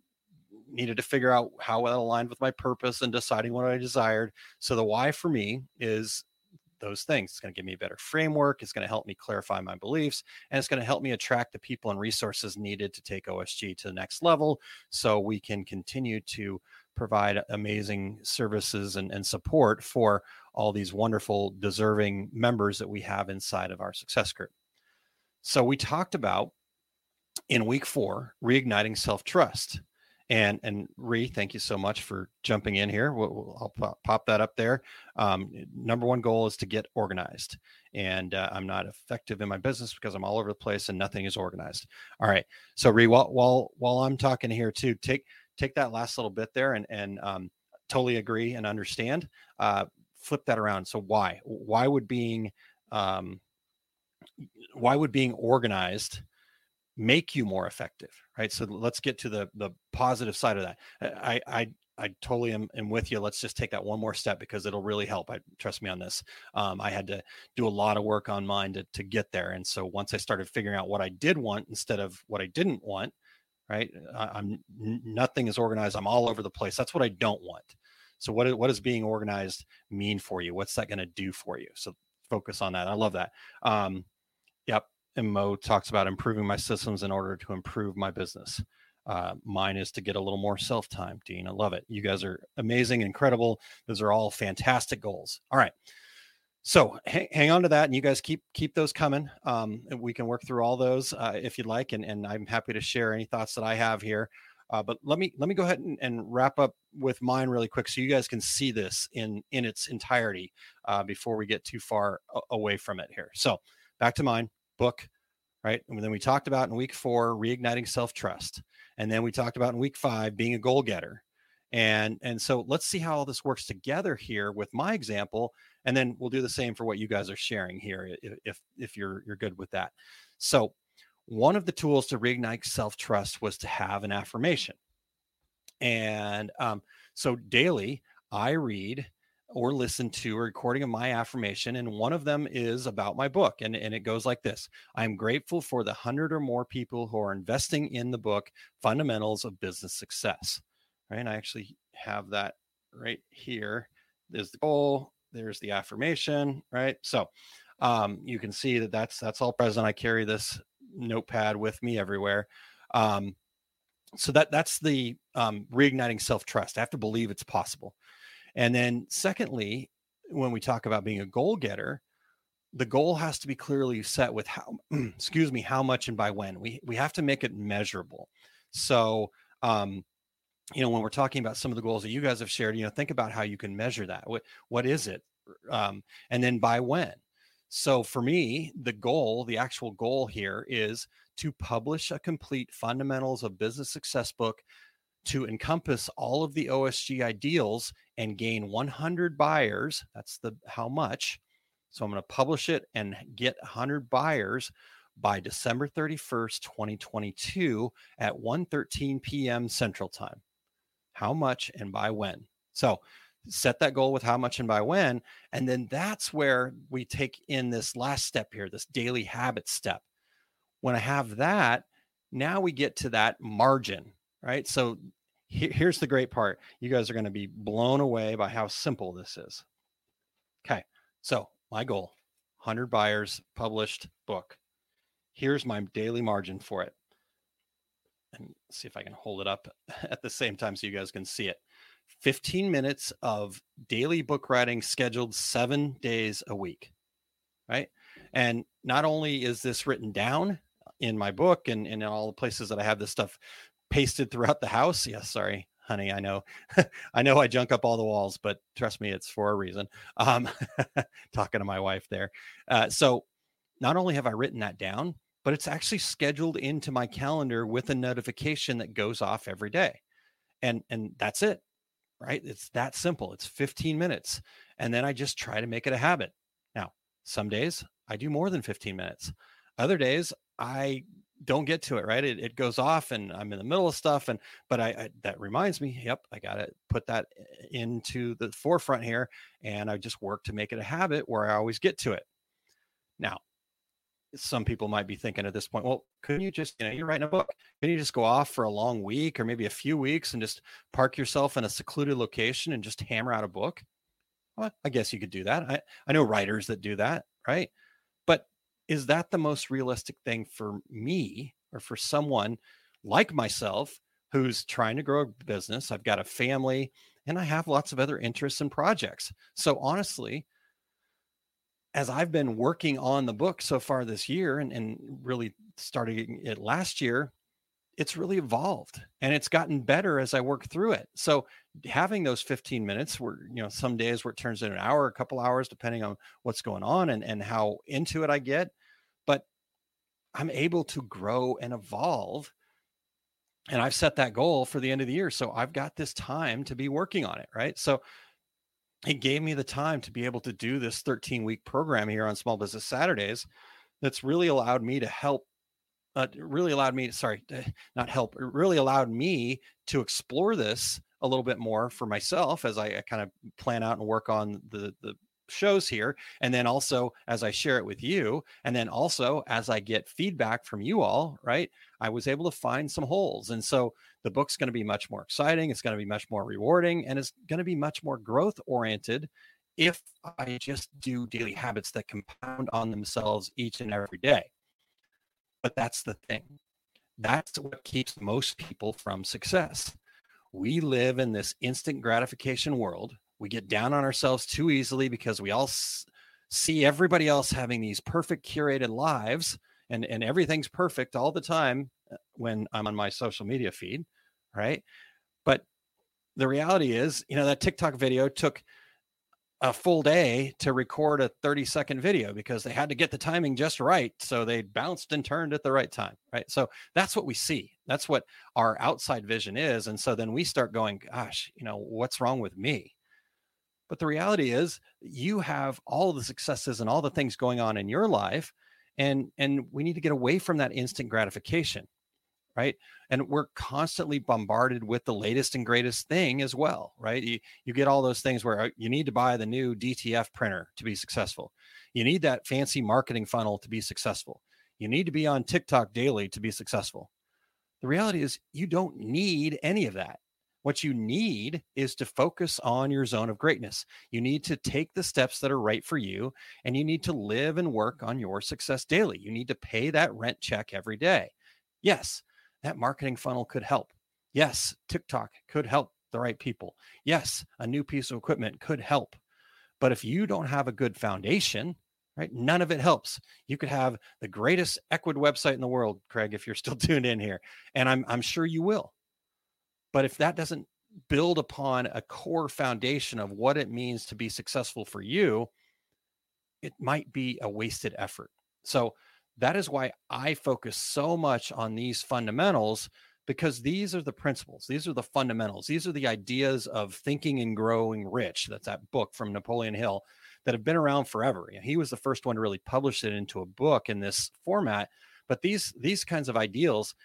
needed to figure out how it aligned with my purpose and deciding what I desired. So the why for me is those things. It's going to give me a better framework. It's going to help me clarify my beliefs, and it's going to help me attract the people and resources needed to take OSG to the next level so we can continue to provide amazing services and, and support for all these wonderful, deserving members that we have inside of our success group. So we talked about in week four, reigniting self trust. And and Ree, thank you so much for jumping in here. We'll, we'll, I'll pop, that up there. Um, number one goal is to get organized, and uh, I'm not effective in my business because I'm all over the place and nothing is organized. All right, so Ree, while while while I'm talking here too, take take that last little bit there and and um, totally agree and understand. Uh, flip that around. So why why would being um, why would being organized make you more effective right so let's get to the the positive side of that i i I totally am, am, with you. Let's just take that one more step because it'll really help. I trust me on this. Um, I had to do a lot of work on mine to, to get there. And so once I started figuring out what I did want instead of what I didn't want, right? I, am nothing is organized. I'm all over the place. That's what I don't want. So what, what does being organized mean for you? What's that going to do for you? So focus on that. I love that. Um. And Mo talks about improving my systems in order to improve my business. Uh, mine is to get a little more self time, Dean. I love it. You guys are amazing, incredible. Those are all fantastic goals. All right. So hang, hang on to that, and you guys keep keep those coming. Um, we can work through all those uh, if you'd like, and, and I'm happy to share any thoughts that I have here. Uh, but let me let me go ahead and, and, wrap up with mine really quick, so you guys can see this in in its entirety uh, before we get too far away from it here. So back to mine book, right? And then we talked about in week four reigniting self trust. And then we talked about in week five being a goal getter. And and so let's see how all this works together here with my example, and then we'll do the same for what you guys are sharing here if if you're you're good with that. So one of the tools to reignite self-trust was to have an affirmation. And um, so daily I read or listen to a recording of my affirmation. And one of them is about my book. And, and it goes like this I'm grateful for the hundred or more people who are investing in the book, Fundamentals of Business Success. Right. And I actually have that right here. There's the goal, there's the affirmation. Right. So um, you can see that that's that's all present. I carry this notepad with me everywhere. Um, so that that's the um, reigniting self trust. I have to believe it's possible. And then, secondly, when we talk about being a goal getter, the goal has to be clearly set with how, excuse me, how much and by when. We we have to make it measurable. So, um, you know, when we're talking about some of the goals that you guys have shared, you know, think about how you can measure that. What what is it, um, and then by when. So for me, the goal, the actual goal here is to publish a complete fundamentals of business success book to encompass all of the OSG ideals and gain 100 buyers. That's the how much. So I'm going to publish it and get 100 buyers by December 31st, 2022 at 1:13 p.m. Central Time. How much and by when? So set that goal with how much and by when and then that's where we take in this last step here, this daily habit step. When I have that, now we get to that margin right? So here's the great part. You guys are going to be blown away by how simple this is. Okay. So my goal 100 buyers, published book. Here's my daily margin for it. And see if I can hold it up at the same time so you guys can see it. 15 minutes of daily book writing scheduled seven days a week. Right. And not only is this written down in my book and, and in all the places that I have this stuff pasted throughout the house. Yes, sorry, honey. I know, I know I junk up all the walls, but trust me, it's for a reason. Um, talking to my wife there. Uh, so not only have I written that down, but it's actually scheduled into my calendar with a notification that goes off every day. And and that's it. Right? It's that simple. It's 15 minutes. And then I just try to make it a habit. Now, some days I do more than 15 minutes. Other days I don't get to it right? It, it goes off and i'm in the middle of stuff and but I, I that reminds me yep i gotta put that eh, into the forefront here and i just work to make it a habit where i always get to it. Now some people might be thinking at this point well couldn't you just you know you're writing a book. Can you just go off for a long week or maybe a few weeks and just park yourself in a secluded location and just hammer out a book? Well i guess you could do that. I, I know writers that do that right is that the most realistic thing for me or for someone like myself who's trying to grow a business? I've got a family and I have lots of other interests and projects. So honestly, as I've been working on the book so far this year and, and really starting it last year, it's really evolved and it's gotten better as I work through it. So having those 15 minutes where, you know, some days where it turns into an hour, a couple hours, depending on what's going on and, and how into it I get, But I'm able to grow and evolve. And I've set that goal for the end of the year. So I've got this time to be working on it. Right. So it gave me the time to be able to do this 13 week program here on Small Business Saturdays that's really allowed me to help uh, really allowed me to sorry not help really allowed me to explore this a little bit more for myself as I, I kind of plan out and work on the the shows here and then also as i share it with you and then also as i get feedback from you all right i was able to find some holes and so the book's going to be much more exciting it's going to be much more rewarding and it's going to be much more growth oriented if i just do daily habits that compound on themselves each and every day. But that's the thing. That's what keeps most people from success we live in this instant gratification world we get down on ourselves too easily because we all s- see everybody else having these perfect curated lives and and everything's perfect all the time uh, when I'm on my social media feed, right? But the reality is, you know, that TikTok video took a full day to record a 30 second video because they had to get the timing just right. So they bounced and turned at the right time. Right. So that's what we see. That's what our outside vision is. And so then we start going, gosh, you know, what's wrong with me? But the reality is, you have all the successes and all the things going on in your life, and and we need to get away from that instant gratification, right? And we're constantly bombarded with the latest and greatest thing as well, right? You you get all those things where uh, you need to buy the new DTF printer to be successful. You need that fancy marketing funnel to be successful. You need to be on TikTok daily to be successful. The reality is, you don't need any of that. What you need is to focus on your zone of greatness. You need to take the steps that are right for you, and you need to live and work on your success daily. You need to pay that rent check every day. Yes, that marketing funnel could help. Yes, TikTok could help the right people. Yes, a new piece of equipment could help. But if you don't have a good foundation, right, none of it helps. You could have the greatest Ecwid website in the world, Craig, if you're still tuned in here. And I'm, I'm sure you will. But if that doesn't build upon a core foundation of what it means to be successful for you, it might be a wasted effort. So that is why I focus so much on these fundamentals because these are the principles, these are the fundamentals, these are the ideas of thinking and growing rich. That's that book from Napoleon Hill that have been around forever. He was the first one to really publish it into a book in this format. But these these kinds of ideals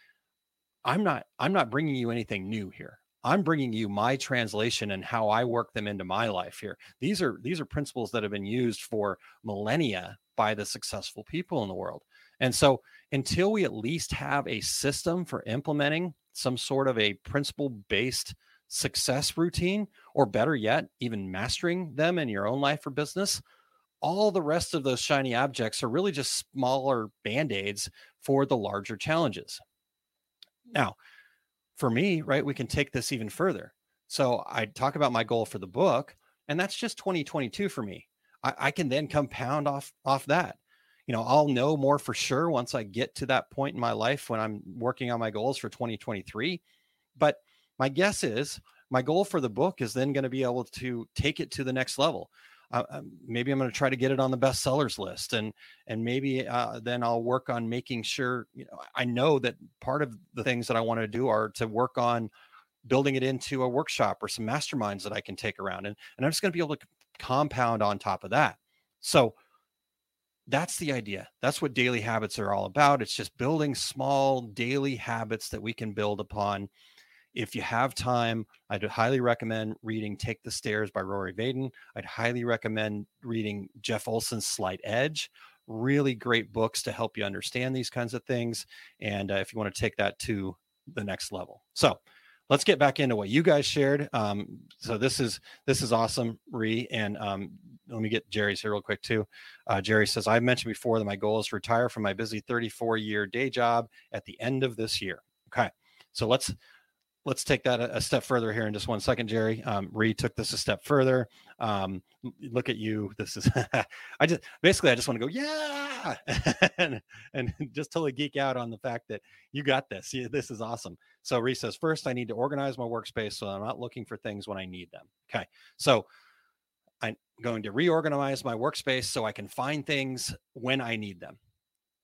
I'm not I'm not bringing you anything new here. I'm bringing you my translation and how I work them into my life here. These are these are principles that have been used for millennia by the successful people in the world. And so until we at least have a system for implementing some sort of a principle based success routine or better yet even mastering them in your own life or business, all the rest of those shiny objects are really just smaller band-aids for the larger challenges. Now, for me, right, we can take this even further. So I talk about my goal for the book, and that's just 2022 for me. I, I, can then compound off off that. You know, I'll know more for sure once I get to that point in my life when I'm working on my goals for 2023. But my guess is my goal for the book is then going to be able to take it to the next level uh, um, maybe I'm going to try to get it on the bestsellers list, and and maybe uh, then I'll work on making sure. You know, I know that part of the things that I want to do are to work on building it into a workshop or some masterminds that I can take around, and and I'm just going to be able to compound on top of that. So that's the idea. That's what daily habits are all about. It's just building small daily habits that we can build upon if you have time, I'd highly recommend reading Take the Stairs by Rory Vaden. I'd highly recommend reading Jeff Olson's Slight Edge. Really great books to help you understand these kinds of things. And uh, if you want to take that to the next level. So let's get back into what you guys shared. Um, so this is this is awesome, Ree. And um, let me get Jerry's here real quick too. Uh, Jerry says I mentioned before that my goal is to retire from my busy 34 year day job at the end of this year. Okay, so let's let's take that a, step further here in just one second, Jerry. Um, Ree took this a step further. Um, look at you. This is, I just basically, I just want to go, yeah, and, and just totally geek out on the fact that you got this. Yeah, this is awesome. So Ree says, first, I need to organize my workspace so I'm not looking for things when I need them. Okay. So I'm going to reorganize my workspace so I can find things when I need them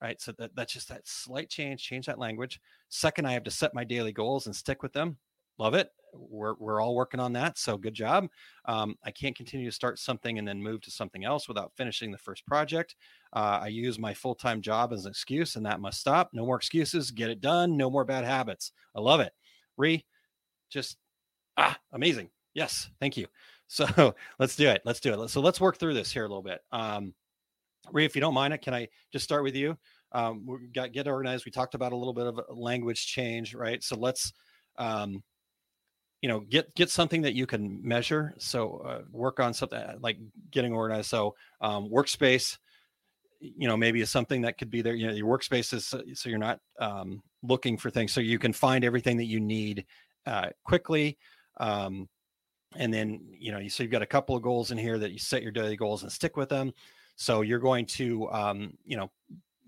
right? So that, that's just that slight change, change that language. Second, I have to set my daily goals and stick with them. Love it. we're, we're all working on that. So good job. Um, I can't continue to start something and then move to something else without finishing the first project. Uh, I use my full time job as an excuse, and that must stop. No more excuses. Get it done. No more bad habits. I love it. Ree, just ah, amazing. Yes, thank you. So let's do it. Let's do it. So let's work through this here a little bit. Um, Ree, if you don't mind it, can I just start with you? Um, we got get organized. We talked about a little bit of language change, right? So let's, um, you know, get get something that you can measure. So uh, work on something uh, like getting organized. So um, workspace, you know, maybe is something that could be there. You know, your workspace is so, so you're not um, looking for things, so you can find everything that you need uh, quickly. Um, and then you know so you've got a couple of goals in here that you set your daily goals and stick with them. So you're going to um, you know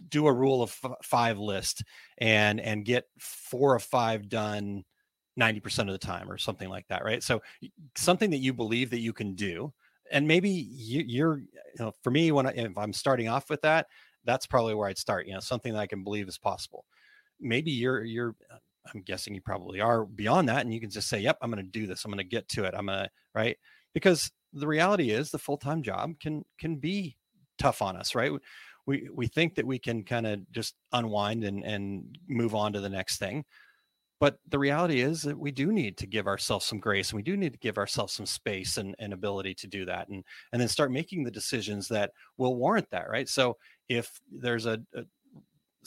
do a rule of f- five list and and get four of five done 90% of the time or something like that right? So something that you believe that you can do and maybe you, are you know for me when I, if i'm starting off with that that's probably where i'd start you know something that i can believe is possible. Maybe you're you're I'm guessing you probably are beyond that. And you can just say, yep, I'm going to do this. I'm going to get to it. I'm going to, right? Because the reality is the full-time job can, can be tough on us, right? We, we think that we can kind of just unwind and, and move on to the next thing. But the reality is that we do need to give ourselves some grace and we do need to give ourselves some space and, and ability to do that and, and then start making the decisions that will warrant that, right? So if there's a, a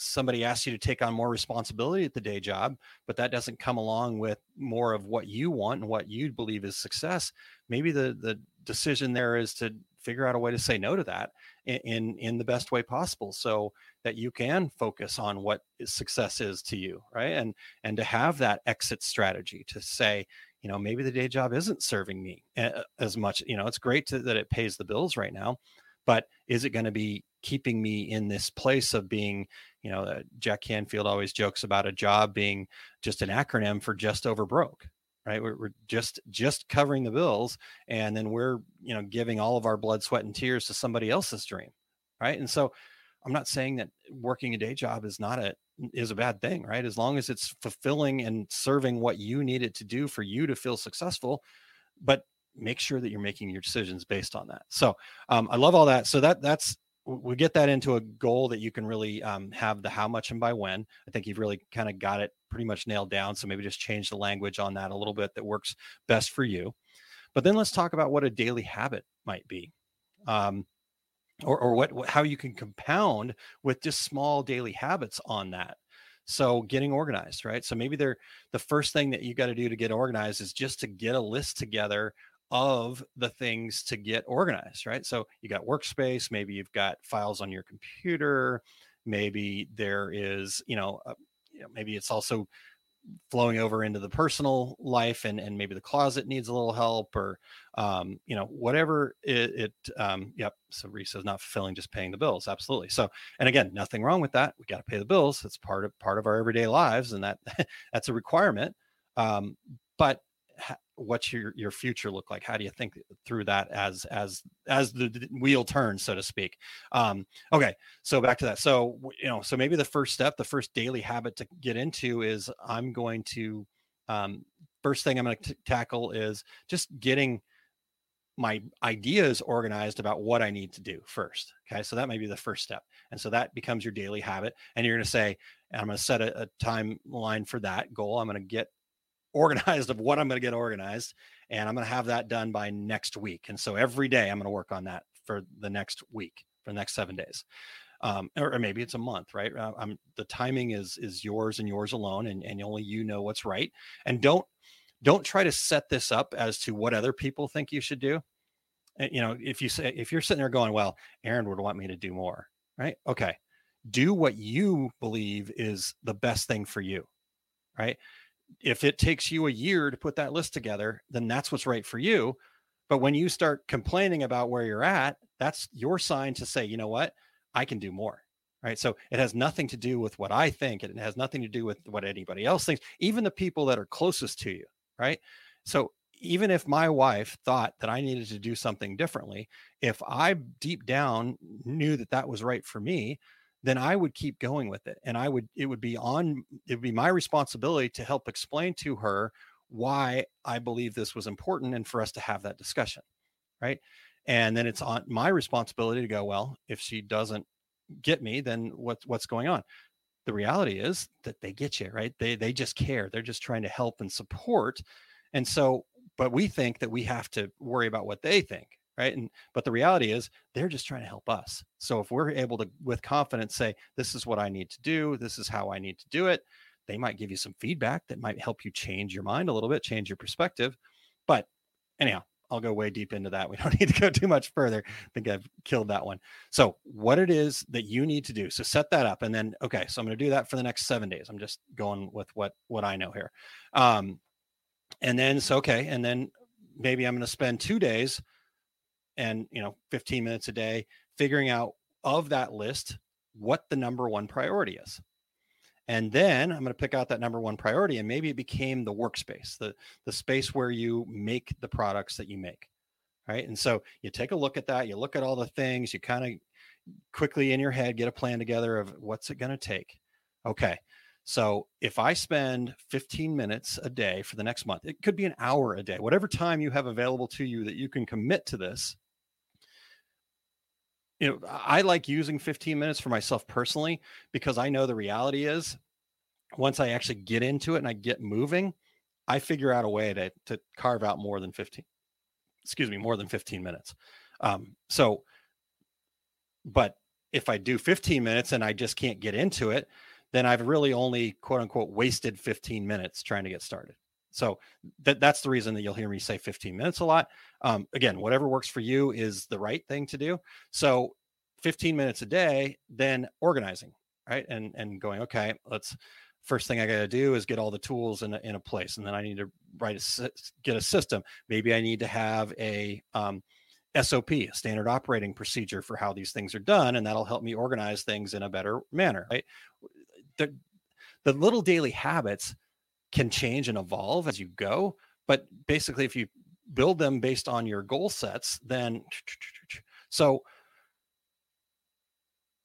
somebody asks you to take on more responsibility at the day job, but that doesn't come along with more of what you want and what you believe is success, maybe the the decision there is to figure out a way to say no to that in in, in the best way possible so that you can focus on what success is to you, right? And and to have that exit strategy to say, you know, maybe the day job isn't serving me as much, you know, it's great to, that it pays the bills right now, but is it going to be keeping me in this place of being you know, uh, Jack Canfield always jokes about a job being just an acronym for just over broke, right? We're, we're, just just covering the bills, and then we're you know giving all of our blood, sweat, and tears to somebody else's dream, right? And so, I'm not saying that working a day job is not a is a bad thing, right? As long as it's fulfilling and serving what you need it to do for you to feel successful, but make sure that you're making your decisions based on that. So um, I love all that. So that that's we get that into a goal that you can really um, have the how much and by when. I think you've really kind of got it pretty much nailed down. So maybe just change the language on that a little bit that works best for you. But then let's talk about what a daily habit might be. Um, or, or what, how you can compound with just small daily habits on that so getting organized right so maybe they're the first thing that you got to do to get organized is just to get a list together of the things to get organized, right? So you got workspace, maybe you've got files on your computer, maybe there is, you know, uh, you know maybe it's also flowing over into the personal life and and maybe the closet needs a little help or um you know whatever it, it um yep so Reese is not fulfilling just paying the bills absolutely so and again nothing wrong with that we got to pay the bills it's part of part of our everyday lives and that that's a requirement um but what's your your future look like? How do you think through that as as as the wheel turns so to speak? Um okay so back to that. So you know so maybe the first step the first daily habit to get into is i'm going to um first thing i'm going to tackle is just getting my ideas organized about what i need to do first okay? So that may be the first step. And so that becomes your daily habit and you're going to say i'm going to set a, a timeline for that goal. I'm going to get organized of what I'm going to get organized. And I'm going to have that done by next week. And so every day I'm going to work on that for the next week, for the next seven days. Um, or, or, maybe it's a month, right? Uh, I'm, the timing is is yours and yours alone, and, and only you know what's right. And don't don't try to set this up as to what other people think you should do. And, you know, if you say if you're sitting there going, "Well, Aaron would want me to do more," right? Okay, do what you believe is the best thing for you, right? If it takes you a year to put that list together, then that's what's right for you. But when you start complaining about where you're at, that's your sign to say, you know what, I can do more. Right. So it has nothing to do with what I think. and It has nothing to do with what anybody else thinks, even the people that are closest to you. Right. So even if my wife thought that I needed to do something differently, if I deep down knew that that was right for me, then I would keep going with it. And I would, it would be on, it would be my responsibility to help explain to her why I believe this was important and for us to have that discussion. Right. And then it's on my responsibility to go, well, if she doesn't get me, then what's what's going on? The reality is that they get you, right? They they just care. They're just trying to help and support. And so, but we think that we have to worry about what they think right? And but the reality is they're just trying to help us. So if we're able to with confidence say this is what i need to do. This is how i need to do it they might give you some feedback that might help you change your mind a little bit change your perspective. But anyhow i'll go way deep into that. We don't need to go too much further. I think i've killed that one. So what it is that you need to do so set that up and then okay so i'm going to do that for the next seven days. I'm just going with what what i know here. Um and then so okay and then maybe i'm going to spend two days and you know 15 minutes a day figuring out of that list what the number one priority is. And then i'm going to pick out that number one priority and maybe it became the workspace the the space where you make the products that you make right? And so you take a look at that you look at all the things you kind of quickly in your head get a plan together of what's it going to take. Okay so if I spend 15 minutes a day for the next month, it could be an hour a day, whatever time you have available to you that you can commit to this, you know, I like using 15 minutes for myself personally because I know the reality is once I actually get into it and I get moving, I figure out a way to to carve out more than 15 excuse me, more than 15 minutes. Um, so but if I do 15 minutes and I just can't get into it, then I've really only quote unquote wasted 15 minutes trying to get started. So that that's the reason that you'll hear me say 15 minutes a lot. Um, again, whatever works for you is the right thing to do. So 15 minutes a day, then organizing, right? And and going, okay, let's first thing I got to do is get all the tools in a, in a place, and then I need to write a get a system. Maybe I need to have a um, SOP, a standard operating procedure for how these things are done, and that'll help me organize things in a better manner, right? The the little daily habits can change and evolve as you go. But basically, if you build them based on your goal sets, then so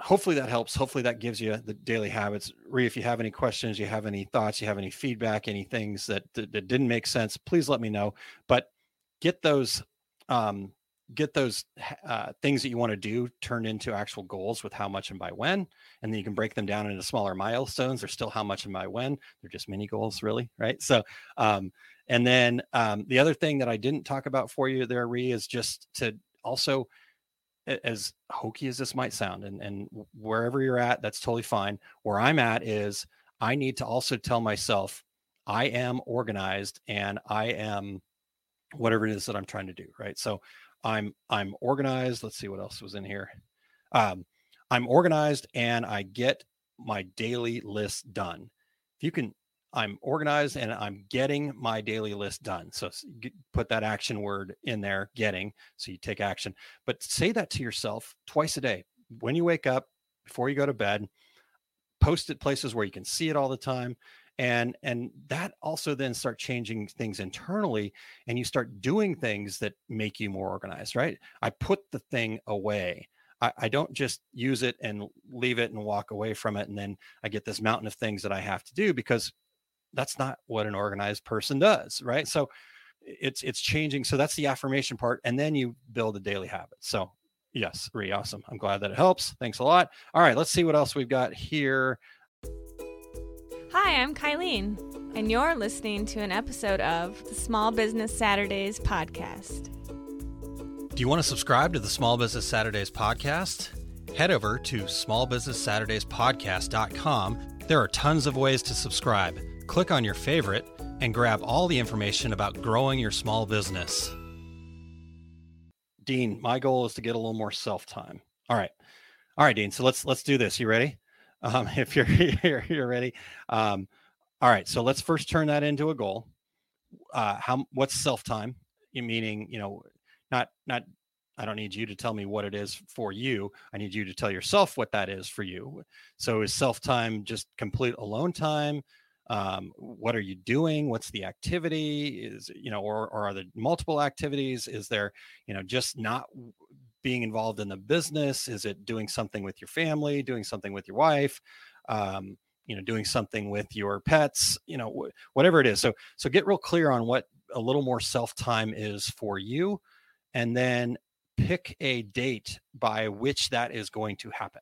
hopefully that helps. Hopefully that gives you the daily habits. Ree, if you have any questions, you have any thoughts, you have any feedback, any things that, that, that didn't make sense, please let me know. But get those um, get those uh, things that you want to do turned into actual goals with how much and by when and then you can break them down into smaller milestones. They're still how much and by when. They're just mini goals really right? So um, and then um, the other thing that i didn't talk about for you there Ree, is just to also as hokey as this might sound and, and wherever you're at that's totally fine. Where i'm at is i need to also tell myself i am organized and i am whatever it is that i'm trying to do right? So I'm I'm organized. Let's see what else was in here. Um, I'm organized and I get my daily list done. If you can, I'm organized and I'm getting my daily list done. So put that action word in there, getting. So you take action, but say that to yourself twice a day when you wake up, before you go to bed. Post it places where you can see it all the time and and that also then start changing things internally and you start doing things that make you more organized right? I put the thing away. I, I don't just use it and leave it and walk away from it and then i get this mountain of things that i have to do because that's not what an organized person does right? So it's it's changing so that's the affirmation part and then you build a daily habit. So yes really awesome. I'm glad that it helps. Thanks a lot. All right let's see what else we've got here Hi, I'm Kylene, and you're listening to an episode of the Small Business Saturdays podcast. Do you want to subscribe to the Small Business Saturdays podcast? Head over to smallbusinesssaturdayspodcast.com. There are tons of ways to subscribe. Click on your favorite and grab all the information about growing your small business. Dean, my goal is to get a little more self time. All right. All right, Dean. So let's let's do this. You ready? Um, if you're here, you're ready. Um, all right, so let's first turn that into a goal. Uh, how what's self time? Meaning, you know, not not. I don't need you to tell me what it is for you. I need you to tell yourself what that is for you. So is self time just complete alone time? Um, what are you doing? What's the activity? Is you know, or or are there multiple activities? Is there you know just not being involved in the business? Is it doing something with your family, doing something with your wife? Um, you know doing something with your pets you know wh- whatever it is so so get real clear on what a little more self time is for you and then pick a date by which that is going to happen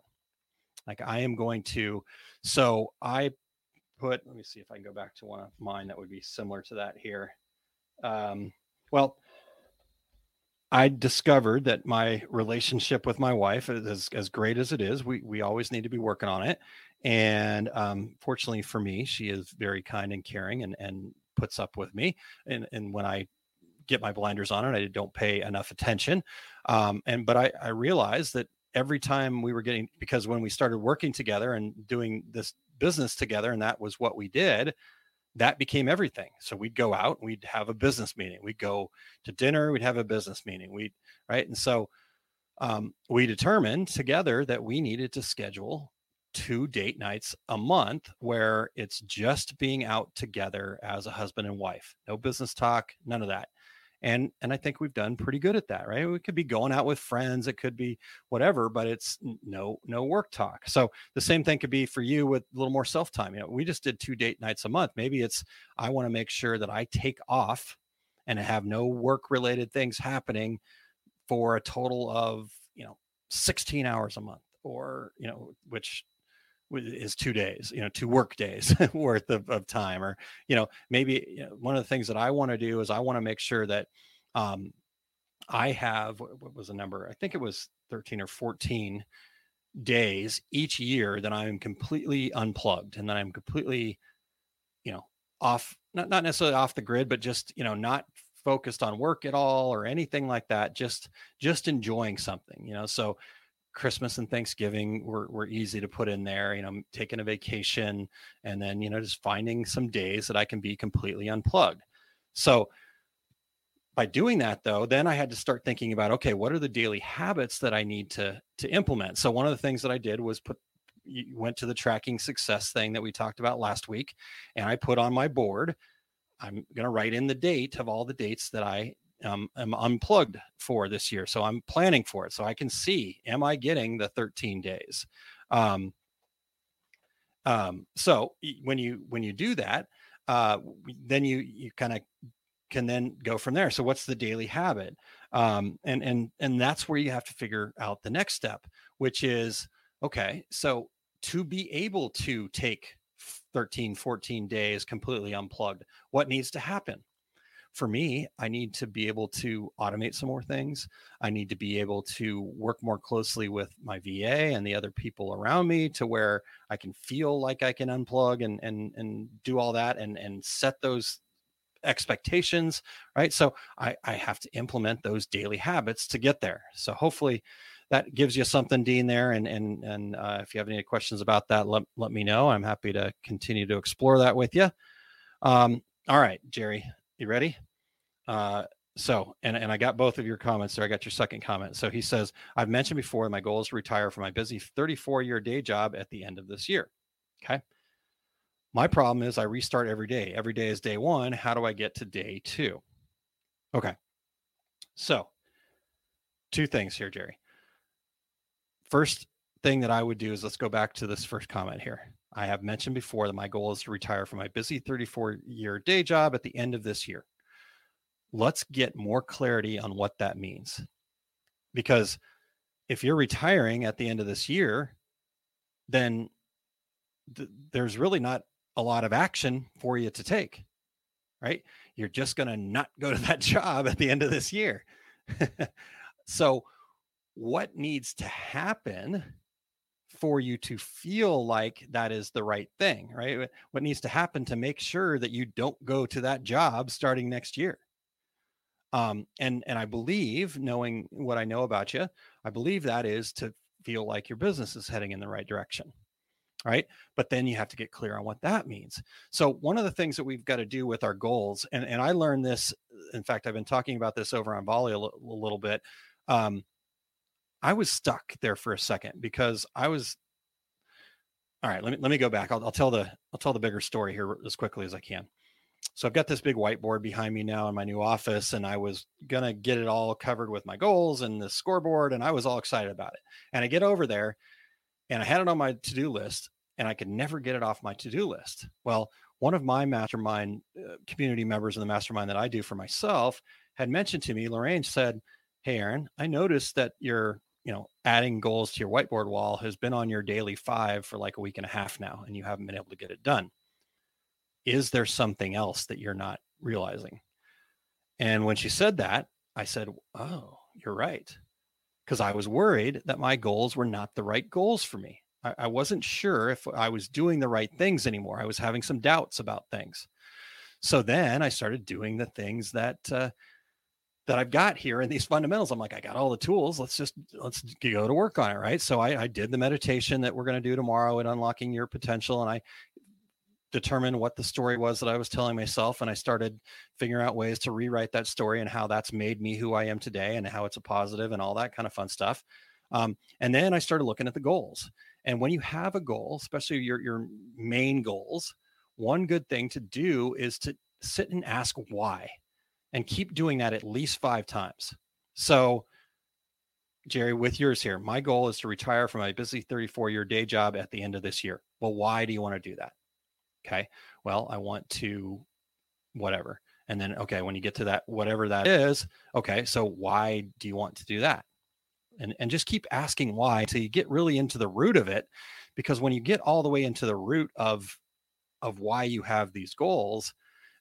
like i am going to so i put let me see if i can go back to one of mine that would be similar to that here um, well I discovered that my relationship with my wife is as great as it is. We we always need to be working on it. And um, fortunately for me, she is very kind and caring and and puts up with me. And and when I get my blinders on and I don't pay enough attention. Um, and but I I realized that every time we were getting because when we started working together and doing this business together, and that was what we did that became everything. So we'd go out, we'd have a business meeting, we'd go to dinner, we'd have a business meeting, we right. And so um, we determined together that we needed to schedule two date nights a month where it's just being out together as a husband and wife, no business talk, none of that and and i think we've done pretty good at that right? We could be going out with friends it could be whatever but it's no no work talk. So the same thing could be for you with a little more self time you know we just did two date nights a month maybe it's i want to make sure that i take off and have no work related things happening for a total of you know 16 hours a month or you know which is two days you know two work days worth of, of time or you know maybe you know, one of the things that i want to do is i want to make sure that um, i have what was the number? I think it was 13 or 14 days each year that i'm completely unplugged and that i'm completely you know off not, not necessarily off the grid but just you know not focused on work at all or anything like that just just enjoying something you know? So Christmas and Thanksgiving were, were easy to put in there, you know, taking a vacation and then, you know, just finding some days that I can be completely unplugged. So by doing that though, then I had to start thinking about, okay, what are the daily habits that I need to, to implement? So one of the things that I did was put, went to the tracking success thing that we talked about last week. And I put on my board, I'm going to write in the date of all the dates that I um, am unplugged for this year. So I'm planning for it. So I can see, am I getting the 13 days? Um, um, so when you when you do that, uh, then you you kind of can then go from there. So what's the daily habit? Um, and and and that's where you have to figure out the next step, which is okay. So to be able to take 13, 14 days completely unplugged, what needs to happen? For me, I need to be able to automate some more things. I need to be able to work more closely with my VA and the other people around me to where I can feel like I can unplug and and and do all that and and set those expectations, right? So I, I have to implement those daily habits to get there. So hopefully that gives you something, Dean, there. And and and uh, if you have any questions about that, let, let me know. I'm happy to continue to explore that with you. Um, all right, Jerry, you ready? Uh, so, and, and I got both of your comments there. I got your second comment. So he says, I've mentioned before my goal is to retire from my busy 34 year day job at the end of this year. Okay. My problem is I restart every day. Every day is day one. How do I get to day two? Okay. So, two things here, Jerry. First thing that I would do is let's go back to this first comment here. I have mentioned before that my goal is to retire from my busy 34 year day job at the end of this year. Let's get more clarity on what that means. Because if you're retiring at the end of this year, then th- there's really not a lot of action for you to take, right? You're just going to not go to that job at the end of this year. so, what needs to happen for you to feel like that is the right thing, right? What needs to happen to make sure that you don't go to that job starting next year? Um, and and I believe, knowing what I know about you, I believe that is to feel like your business is heading in the right direction right but then you have to get clear on what that means so one of the things that we've got to do with our goals and, and i learned this in fact i've been talking about this over on volley a, l- a little bit um, I was stuck there for a second because I was all right. Let me let me go back. I'll, I'll tell the I'll tell the bigger story here as quickly as I can. So I've got this big whiteboard behind me now in my new office, and I was gonna get it all covered with my goals and the scoreboard, and I was all excited about it. And I get over there, and I had it on my to do list, and I could never get it off my to do list. Well, one of my mastermind uh, community members in the mastermind that I do for myself had mentioned to me, Lorraine said, Hey, Aaron, I noticed that your, you know, adding goals to your whiteboard wall has been on your daily five for like a week and a half now, and you haven't been able to get it done. Is there something else that you're not realizing? And when she said that, I said, Oh, you're right. Because I was worried that my goals were not the right goals for me. I, I wasn't sure if I was doing the right things anymore. I was having some doubts about things. So then I started doing the things that uh, that I've got here in these fundamentals. I'm like, I got all the tools. Let's just let's go to work on it, right? So I, I did the meditation that we're going to do tomorrow at unlocking your potential, and I determined what the story was that I was telling myself, and I started figuring out ways to rewrite that story and how that's made me who I am today, and how it's a positive and all that kind of fun stuff. Um, and then I started looking at the goals. And when you have a goal, especially your your main goals, one good thing to do is to sit and ask why and keep doing that at least 5 times. So Jerry, with yours here, my goal is to retire from my busy 34 year day job at the end of this year. Well, why do you want to do that? Okay. Well, I want to whatever. And then, okay, when you get to that, whatever that is, okay, so why do you want to do that? and, and just keep asking why until you get really into the root of it because when you get all the way into the root of of why you have these goals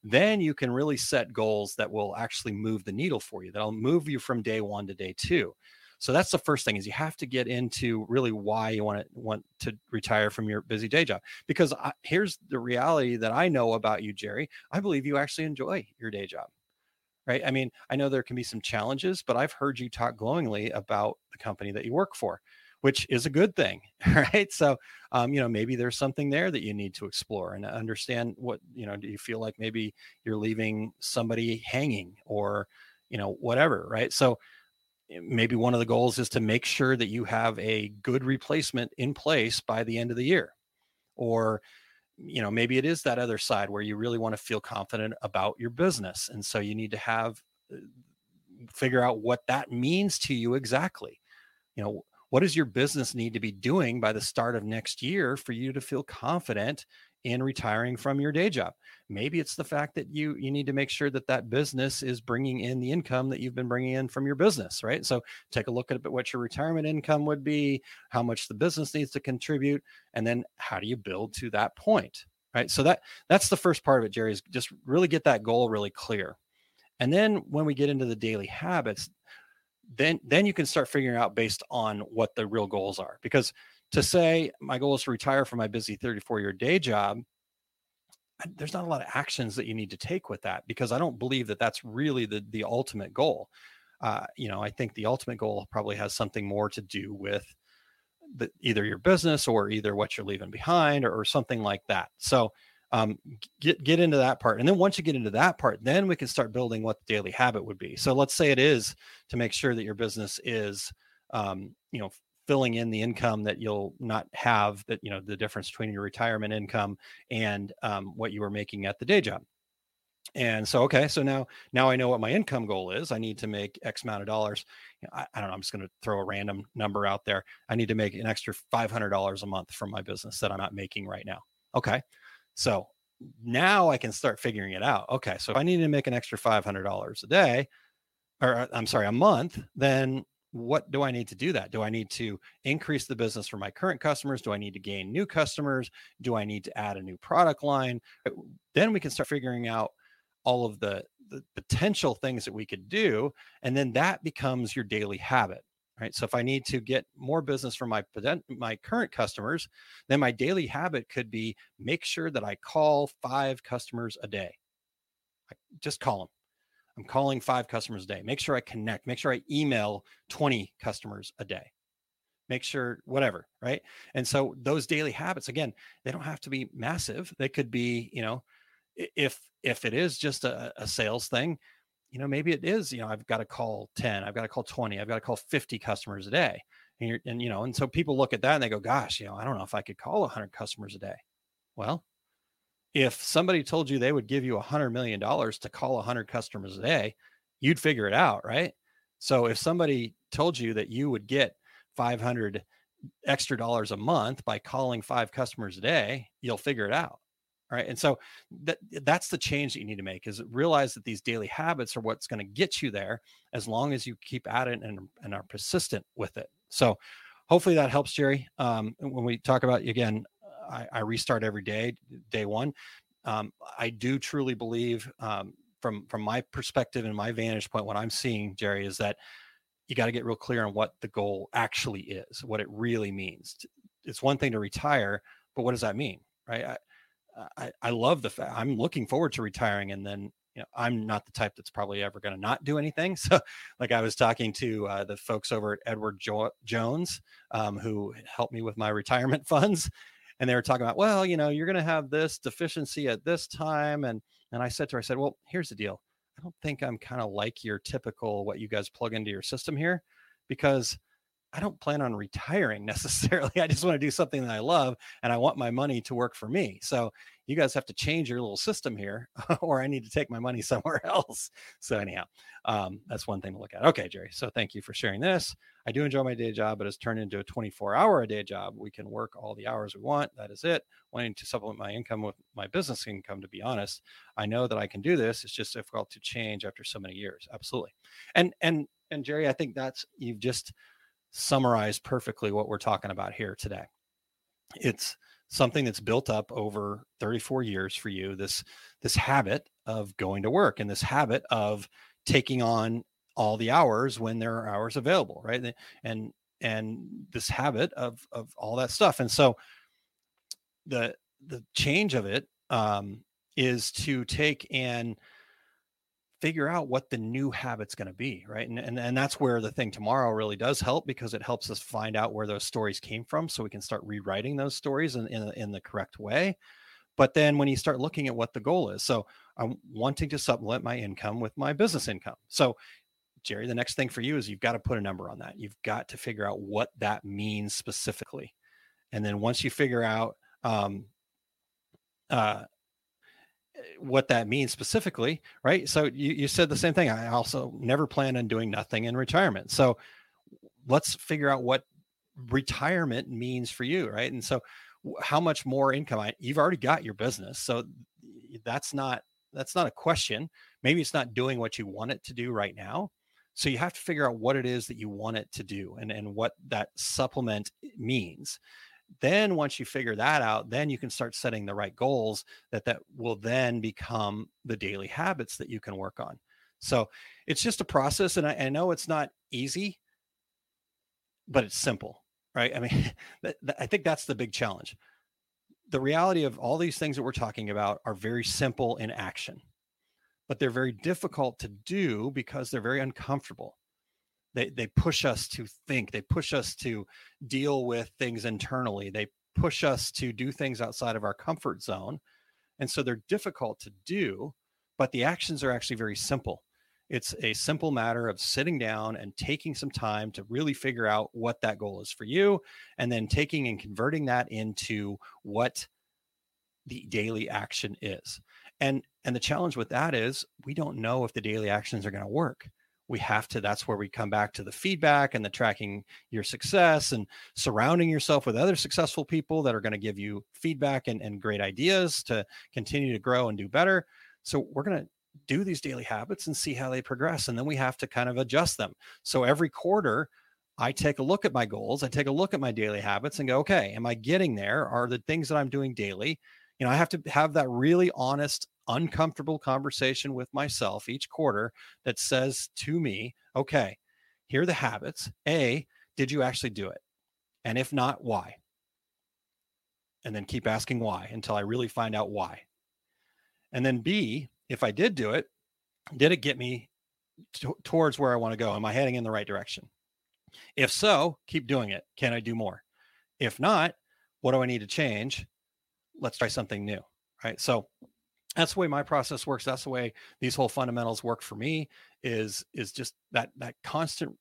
then you can really set goals that will actually move the needle for you that'll move you from day one to day two. So that's the first thing is you have to get into really why you want to want to retire from your busy day job. Because I, here's the reality that i know about you jerry. I believe you actually enjoy your day job right? I mean, I know there can be some challenges, but I've heard you talk glowingly about the company that you work for, which is a good thing, right? So, um, you know, maybe there's something there that you need to explore and understand what, you know, do you feel like maybe you're leaving somebody hanging or, you know, whatever, right? So, eh, maybe one of the goals is to make sure that you have a good replacement in place by the end of the year or you know maybe it is that other side where you really want to feel confident about your business and so you need to have uh, figure out what that means to you exactly you know what does your business need to be doing by the start of next year for you to feel confident in retiring from your day job? Maybe it's the fact that you you need to make sure that that business is bringing in the income that you've been bringing in from your business right? So take a look at what your retirement income would be how much the business needs to contribute and then how do you build to that point right? So that that's the first part of it jerry is just really get that goal really clear. And then when we get into the daily habits then then you can start figuring out based on what the real goals are. Because to say my goal is to retire from my busy 34 year day job there's not a lot of actions that you need to take with that because i don't believe that that's really the the ultimate goal. Uh, you know i think the ultimate goal probably has something more to do with the, either your business or either what you're leaving behind or, or something like that. So um, get get into that part. And then once you get into that part then we can start building what the daily habit would be. So let's say it is to make sure that your business is um, you know filling in the income that you'll not have that you know the difference between your retirement income and um, what you were making at the day job. And so okay so now now i know what my income goal is. I need to make x amount of dollars. I, I, don't know i'm just going to throw a random number out there. I need to make an extra $500 a month from my business that i'm not making right now. Okay so now i can start figuring it out okay so if i need to make an extra $500 a day or i'm sorry a month then what do I need to do that? Do I need to increase the business for my current customers? Do I need to gain new customers? Do I need to add a new product line? Uh, then we can start figuring out all of the, the potential things that we could do. And then that becomes your daily habit. Right. So if I need to get more business from my my current customers, then my daily habit could be make sure that I call five customers a day. Just call them I'm calling five customers a day. Make sure I connect. Make sure I email 20 customers a day. Make sure whatever, right? And so those daily habits, again, they don't have to be massive. They could be, you know, if if it is just a, a sales thing, you know, maybe it is, you know, I've got to call 10, I've got to call 20, I've got to call 50 customers a day. And, and you know, and so people look at that and they go, gosh, you know, I don't know if I could call 100 customers a day. Well, if somebody told you they would give you a hundred million dollars to call a hundred customers a day, you'd figure it out, right? So if somebody told you that you would get 500 extra dollars a month by calling five customers a day, you'll figure it out. Right. And so that that's the change that you need to make is realize that these daily habits are what's going to get you there as long as you keep at it and, and are persistent with it. So hopefully that helps, Jerry. Um, when we talk about again, I, I, restart every day, day one. Um, I do truly believe um, from from my perspective and my vantage point, what I'm seeing, Jerry, is that you got to get real clear on what the goal actually is, what it really means. It's one thing to retire, but what does that mean, right? I, I, I love the fact I'm looking forward to retiring, and then you know I'm not the type that's probably ever going to not do anything. So, like I was talking to uh, the folks over at Edward jo- Jones, um, who helped me with my retirement funds, and they were talking about, well, you know, you're going to have this deficiency at this time, and and I said to her, I said, well, here's the deal. I don't think I'm kind of like your typical what you guys plug into your system here, because I don't plan on retiring necessarily. I just want to do something that I love and I want my money to work for me. So you guys have to change your little system here or I need to take my money somewhere else. So anyhow, um, that's one thing to look at. Okay, Jerry. So thank you for sharing this. I do enjoy my day job, but it's turned into a 24 hour a day job. We can work all the hours we want. That is it. Wanting to supplement my income with my business income, to be honest, I know that I can do this. It's just difficult to change after so many years. Absolutely. And, and, and Jerry, I think that's, you've just, summarized perfectly what we're talking about here today. It's something that's built up over 34 years for you this this habit of going to work and this habit of taking on all the hours when there are hours available right and and this habit of of all that stuff and so the the change of it um is to take and figure out what the new habit's going to be right? And, and and that's where the thing tomorrow really does help because it helps us find out where those stories came from so we can start rewriting those stories in, in, in the correct way. But then when you start looking at what the goal is so i'm wanting to supplement my income with my business income. So jerry the next thing for you is you've got to put a number on that. You've got to figure out what that means specifically. And then once you figure out um, uh, what that means specifically, right? So you, you said the same thing. I also never plan on doing nothing in retirement. So let's figure out what retirement means for you, right? And so how much more income I, you've already got your business. So that's not that's not a question. Maybe it's not doing what you want it to do right now. So you have to figure out what it is that you want it to do and, and what that supplement means then once you figure that out then you can start setting the right goals that that will then become the daily habits that you can work on. So it's just a process and i, I know it's not easy but it's simple right? I mean i think that's the big challenge. The reality of all these things that we're talking about are very simple in action but they're very difficult to do because they're very uncomfortable they they push us to think they push us to deal with things internally they push us to do things outside of our comfort zone and so they're difficult to do but the actions are actually very simple. It's a simple matter of sitting down and taking some time to really figure out what that goal is for you and then taking and converting that into what the daily action is. And and the challenge with that is we don't know if the daily actions are going to work we have to that's where we come back to the feedback and the tracking your success and surrounding yourself with other successful people that are going to give you feedback and, and great ideas to continue to grow and do better so we're going to do these daily habits and see how they progress and then we have to kind of adjust them so every quarter I take a look at my goals, I take a look at my daily habits and go, okay, am I getting there? Are the things that I'm doing daily? You know, I have to have that really honest uncomfortable conversation with myself each quarter that says to me, okay, here are the habits. A, did you actually do it? And if not, why? And then keep asking why until I really find out why. And then B, if I did do it, did it get me t- towards where I want to go? Am I heading in the right direction? If so, keep doing it. Can I do more? If not, what do I need to change? Let's try something new. Right. So that's the way my process works that's the way these whole fundamentals work for me is is just that that constant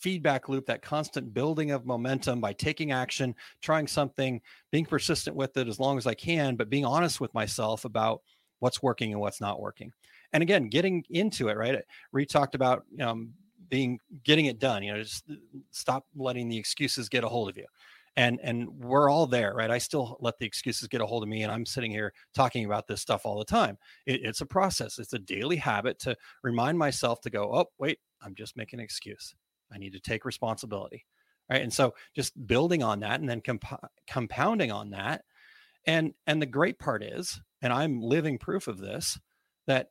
feedback loop that constant building of momentum by taking action trying something being persistent with it as long as i can but being honest with myself about what's working and what's not working. And again getting into it right? We talked about um, being getting it done you know just stop letting the excuses get a hold of you and and we're all there right? I still let the excuses get a hold of me and i'm sitting here talking about this stuff all the time. It, it's a process. It's a daily habit to remind myself to go oh wait i'm just making an excuse. I need to take responsibility. Right? And so just building on that and then comp- compounding on that and and the great part is and i'm living proof of this that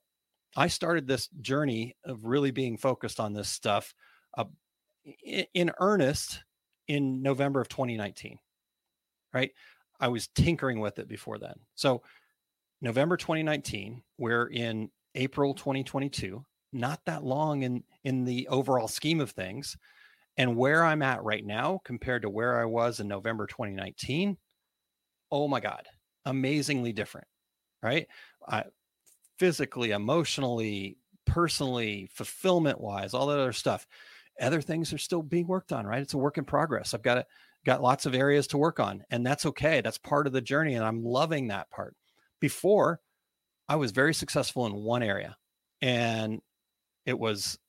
i started this journey of really being focused on this stuff uh, in, in earnest in november of 2019 right? I was tinkering with it before then. So november 2019 we're in april 2022 not that long in in the overall scheme of things. And where i'm at right now compared to where i was in november 2019 oh my god amazingly different right? Uh, physically emotionally personally fulfillment wise all that other stuff other things are still being worked on right? It's a work in progress. I've got a, got lots of areas to work on and that's okay. That's part of the journey and i'm loving that part. Before i was very successful in one area and it was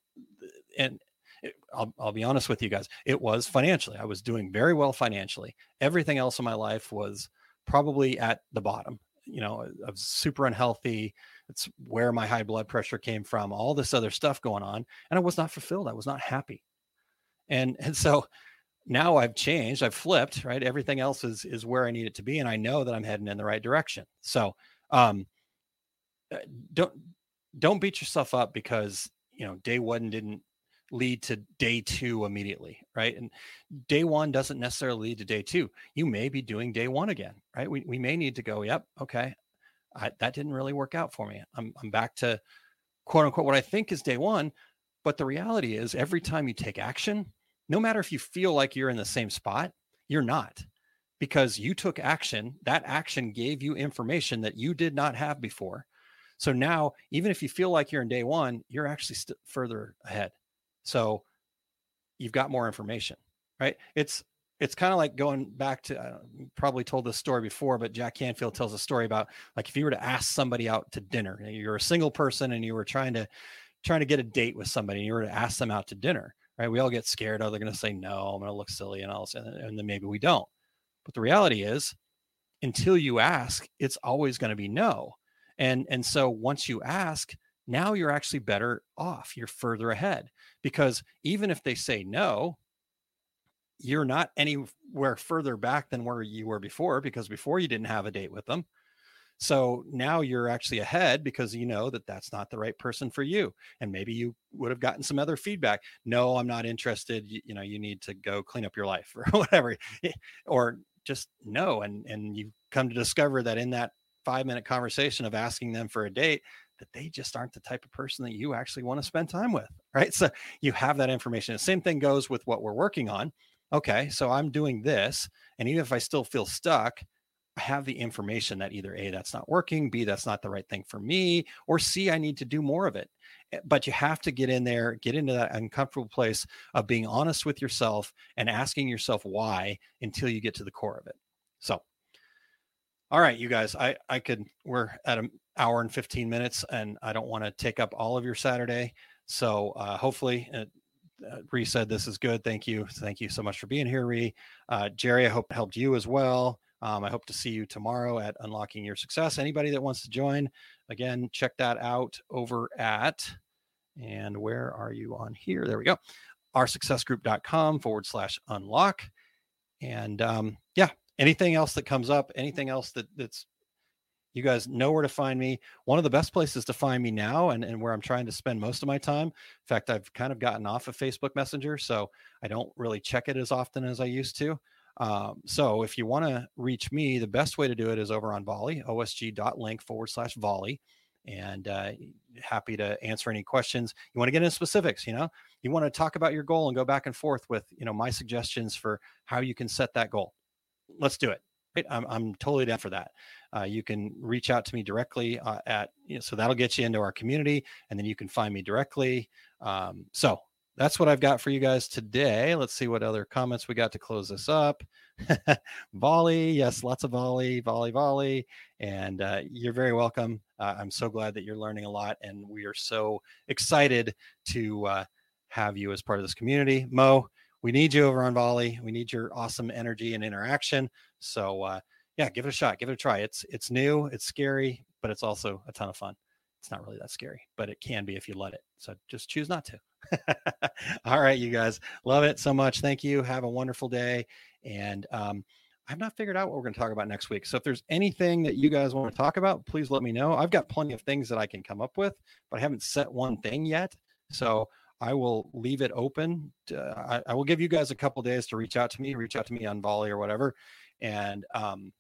and it, I'll, I'll be honest with you guys it was financially. I was doing very well financially. Everything else in my life was probably at the bottom you know i was super unhealthy it's where my high blood pressure came from all this other stuff going on and i was not fulfilled i was not happy. And and so now i've changed i've flipped right everything else is is where i need it to be and i know that i'm heading in the right direction. So um uh, don't don't beat yourself up because you know day one didn't lead to day two immediately, right? And day one doesn't necessarily lead to day two. You may be doing day one again, right? We, we may need to go, yep, okay, I, that didn't really work out for me. I'm, I'm back to quote unquote what I think is day one. But the reality is, every time you take action, no matter if you feel like you're in the same spot, you're not because you took action. That action gave you information that you did not have before. So now, even if you feel like you're in day one, you're actually st- further ahead. So you've got more information, right? It's it's kind of like going back to uh, I probably told this story before, but Jack Canfield tells a story about like if you were to ask somebody out to dinner, you're a single person and you were trying to trying to get a date with somebody, and you were to ask them out to dinner, right? We all get scared. Oh, they're going to say no. I'm going to look silly, and all, this, and then maybe we don't. But the reality is, until you ask, it's always going to be no. And and so once you ask, now you're actually better off. You're further ahead because even if they say no, you're not anywhere further back than where you were before because before you didn't have a date with them. So now you're actually ahead because you know that that's not the right person for you. And maybe you would have gotten some other feedback. No, I'm not interested. You, you know, you need to go clean up your life or whatever. Eh, or just no. And and you come to discover that in that five minute conversation of asking them for a date, that they just aren't the type of person that you actually want to spend time with. Right. So you have that information. The same thing goes with what we're working on. Okay. So I'm doing this. And even if I still feel stuck, I have the information that either A, that's not working, B, that's not the right thing for me, or C, I need to do more of it. Eh, but you have to get in there, get into that uncomfortable place of being honest with yourself and asking yourself why until you get to the core of it. So, all right, you guys, I I could we're at an hour and 15 minutes and I don't want to take up all of your Saturday. So uh, hopefully uh, uh, Ree said this is good. Thank you. Thank you so much for being here, Ree. Uh, Jerry, I hope it helped you as well. Um, I hope to see you tomorrow at Unlocking Your Success. Anybody that wants to join, again, check that out over at, and where are you on here? There we go. Oursuccessgroup.com forward slash unlock. And um, yeah, anything else that comes up, anything else that that's you guys know where to find me. One of the best places to find me now and, and where I'm trying to spend most of my time. In fact, I've kind of gotten off of Facebook Messenger, so I don't really check it as often as I used to. Um, so if you want to reach me, the best way to do it is over on Volley, osg.link forward slash volley. And uh, happy to answer any questions. You want to get into specifics, you know, you want to talk about your goal and go back and forth with, you know, my suggestions for how you can set that goal. Let's do it. Right? I'm, I'm totally down for that. Uh, you can reach out to me directly uh, at, you know, so that'll get you into our community and then you can find me directly. Um, so that's what I've got for you guys today. Let's see what other comments we got to close this up. volley, yes, lots of volley, volley, volley. And uh, you're very welcome. Uh, I'm so glad that you're learning a lot, and we are so excited to uh, have you as part of this community. Mo, we need you over on Volley. We need your awesome energy and interaction. So uh, yeah, give it a shot. Give it a try. It's it's new. It's scary, but it's also a ton of fun. It's not really that scary, but it can be if you let it. So just choose not to. All right, you guys, love it so much. Thank you. Have a wonderful day. And um, I've not figured out what we're going to talk about next week. So if there's anything that you guys want to talk about, please let me know. I've got plenty of things that I can come up with, but I haven't set one thing yet. So I will leave it open. To, I, I, will give you guys a couple days to reach out to me, reach out to me on Volley or whatever, and um,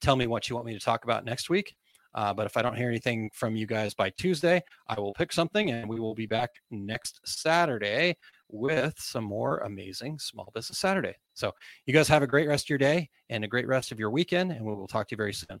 tell me what you want me to talk about next week. Uh, but if I don't hear anything from you guys by Tuesday, I will pick something and we will be back next Saturday with some more amazing Small Business Saturday. So, you guys have a great rest of your day and a great rest of your weekend, and we will talk to you very soon.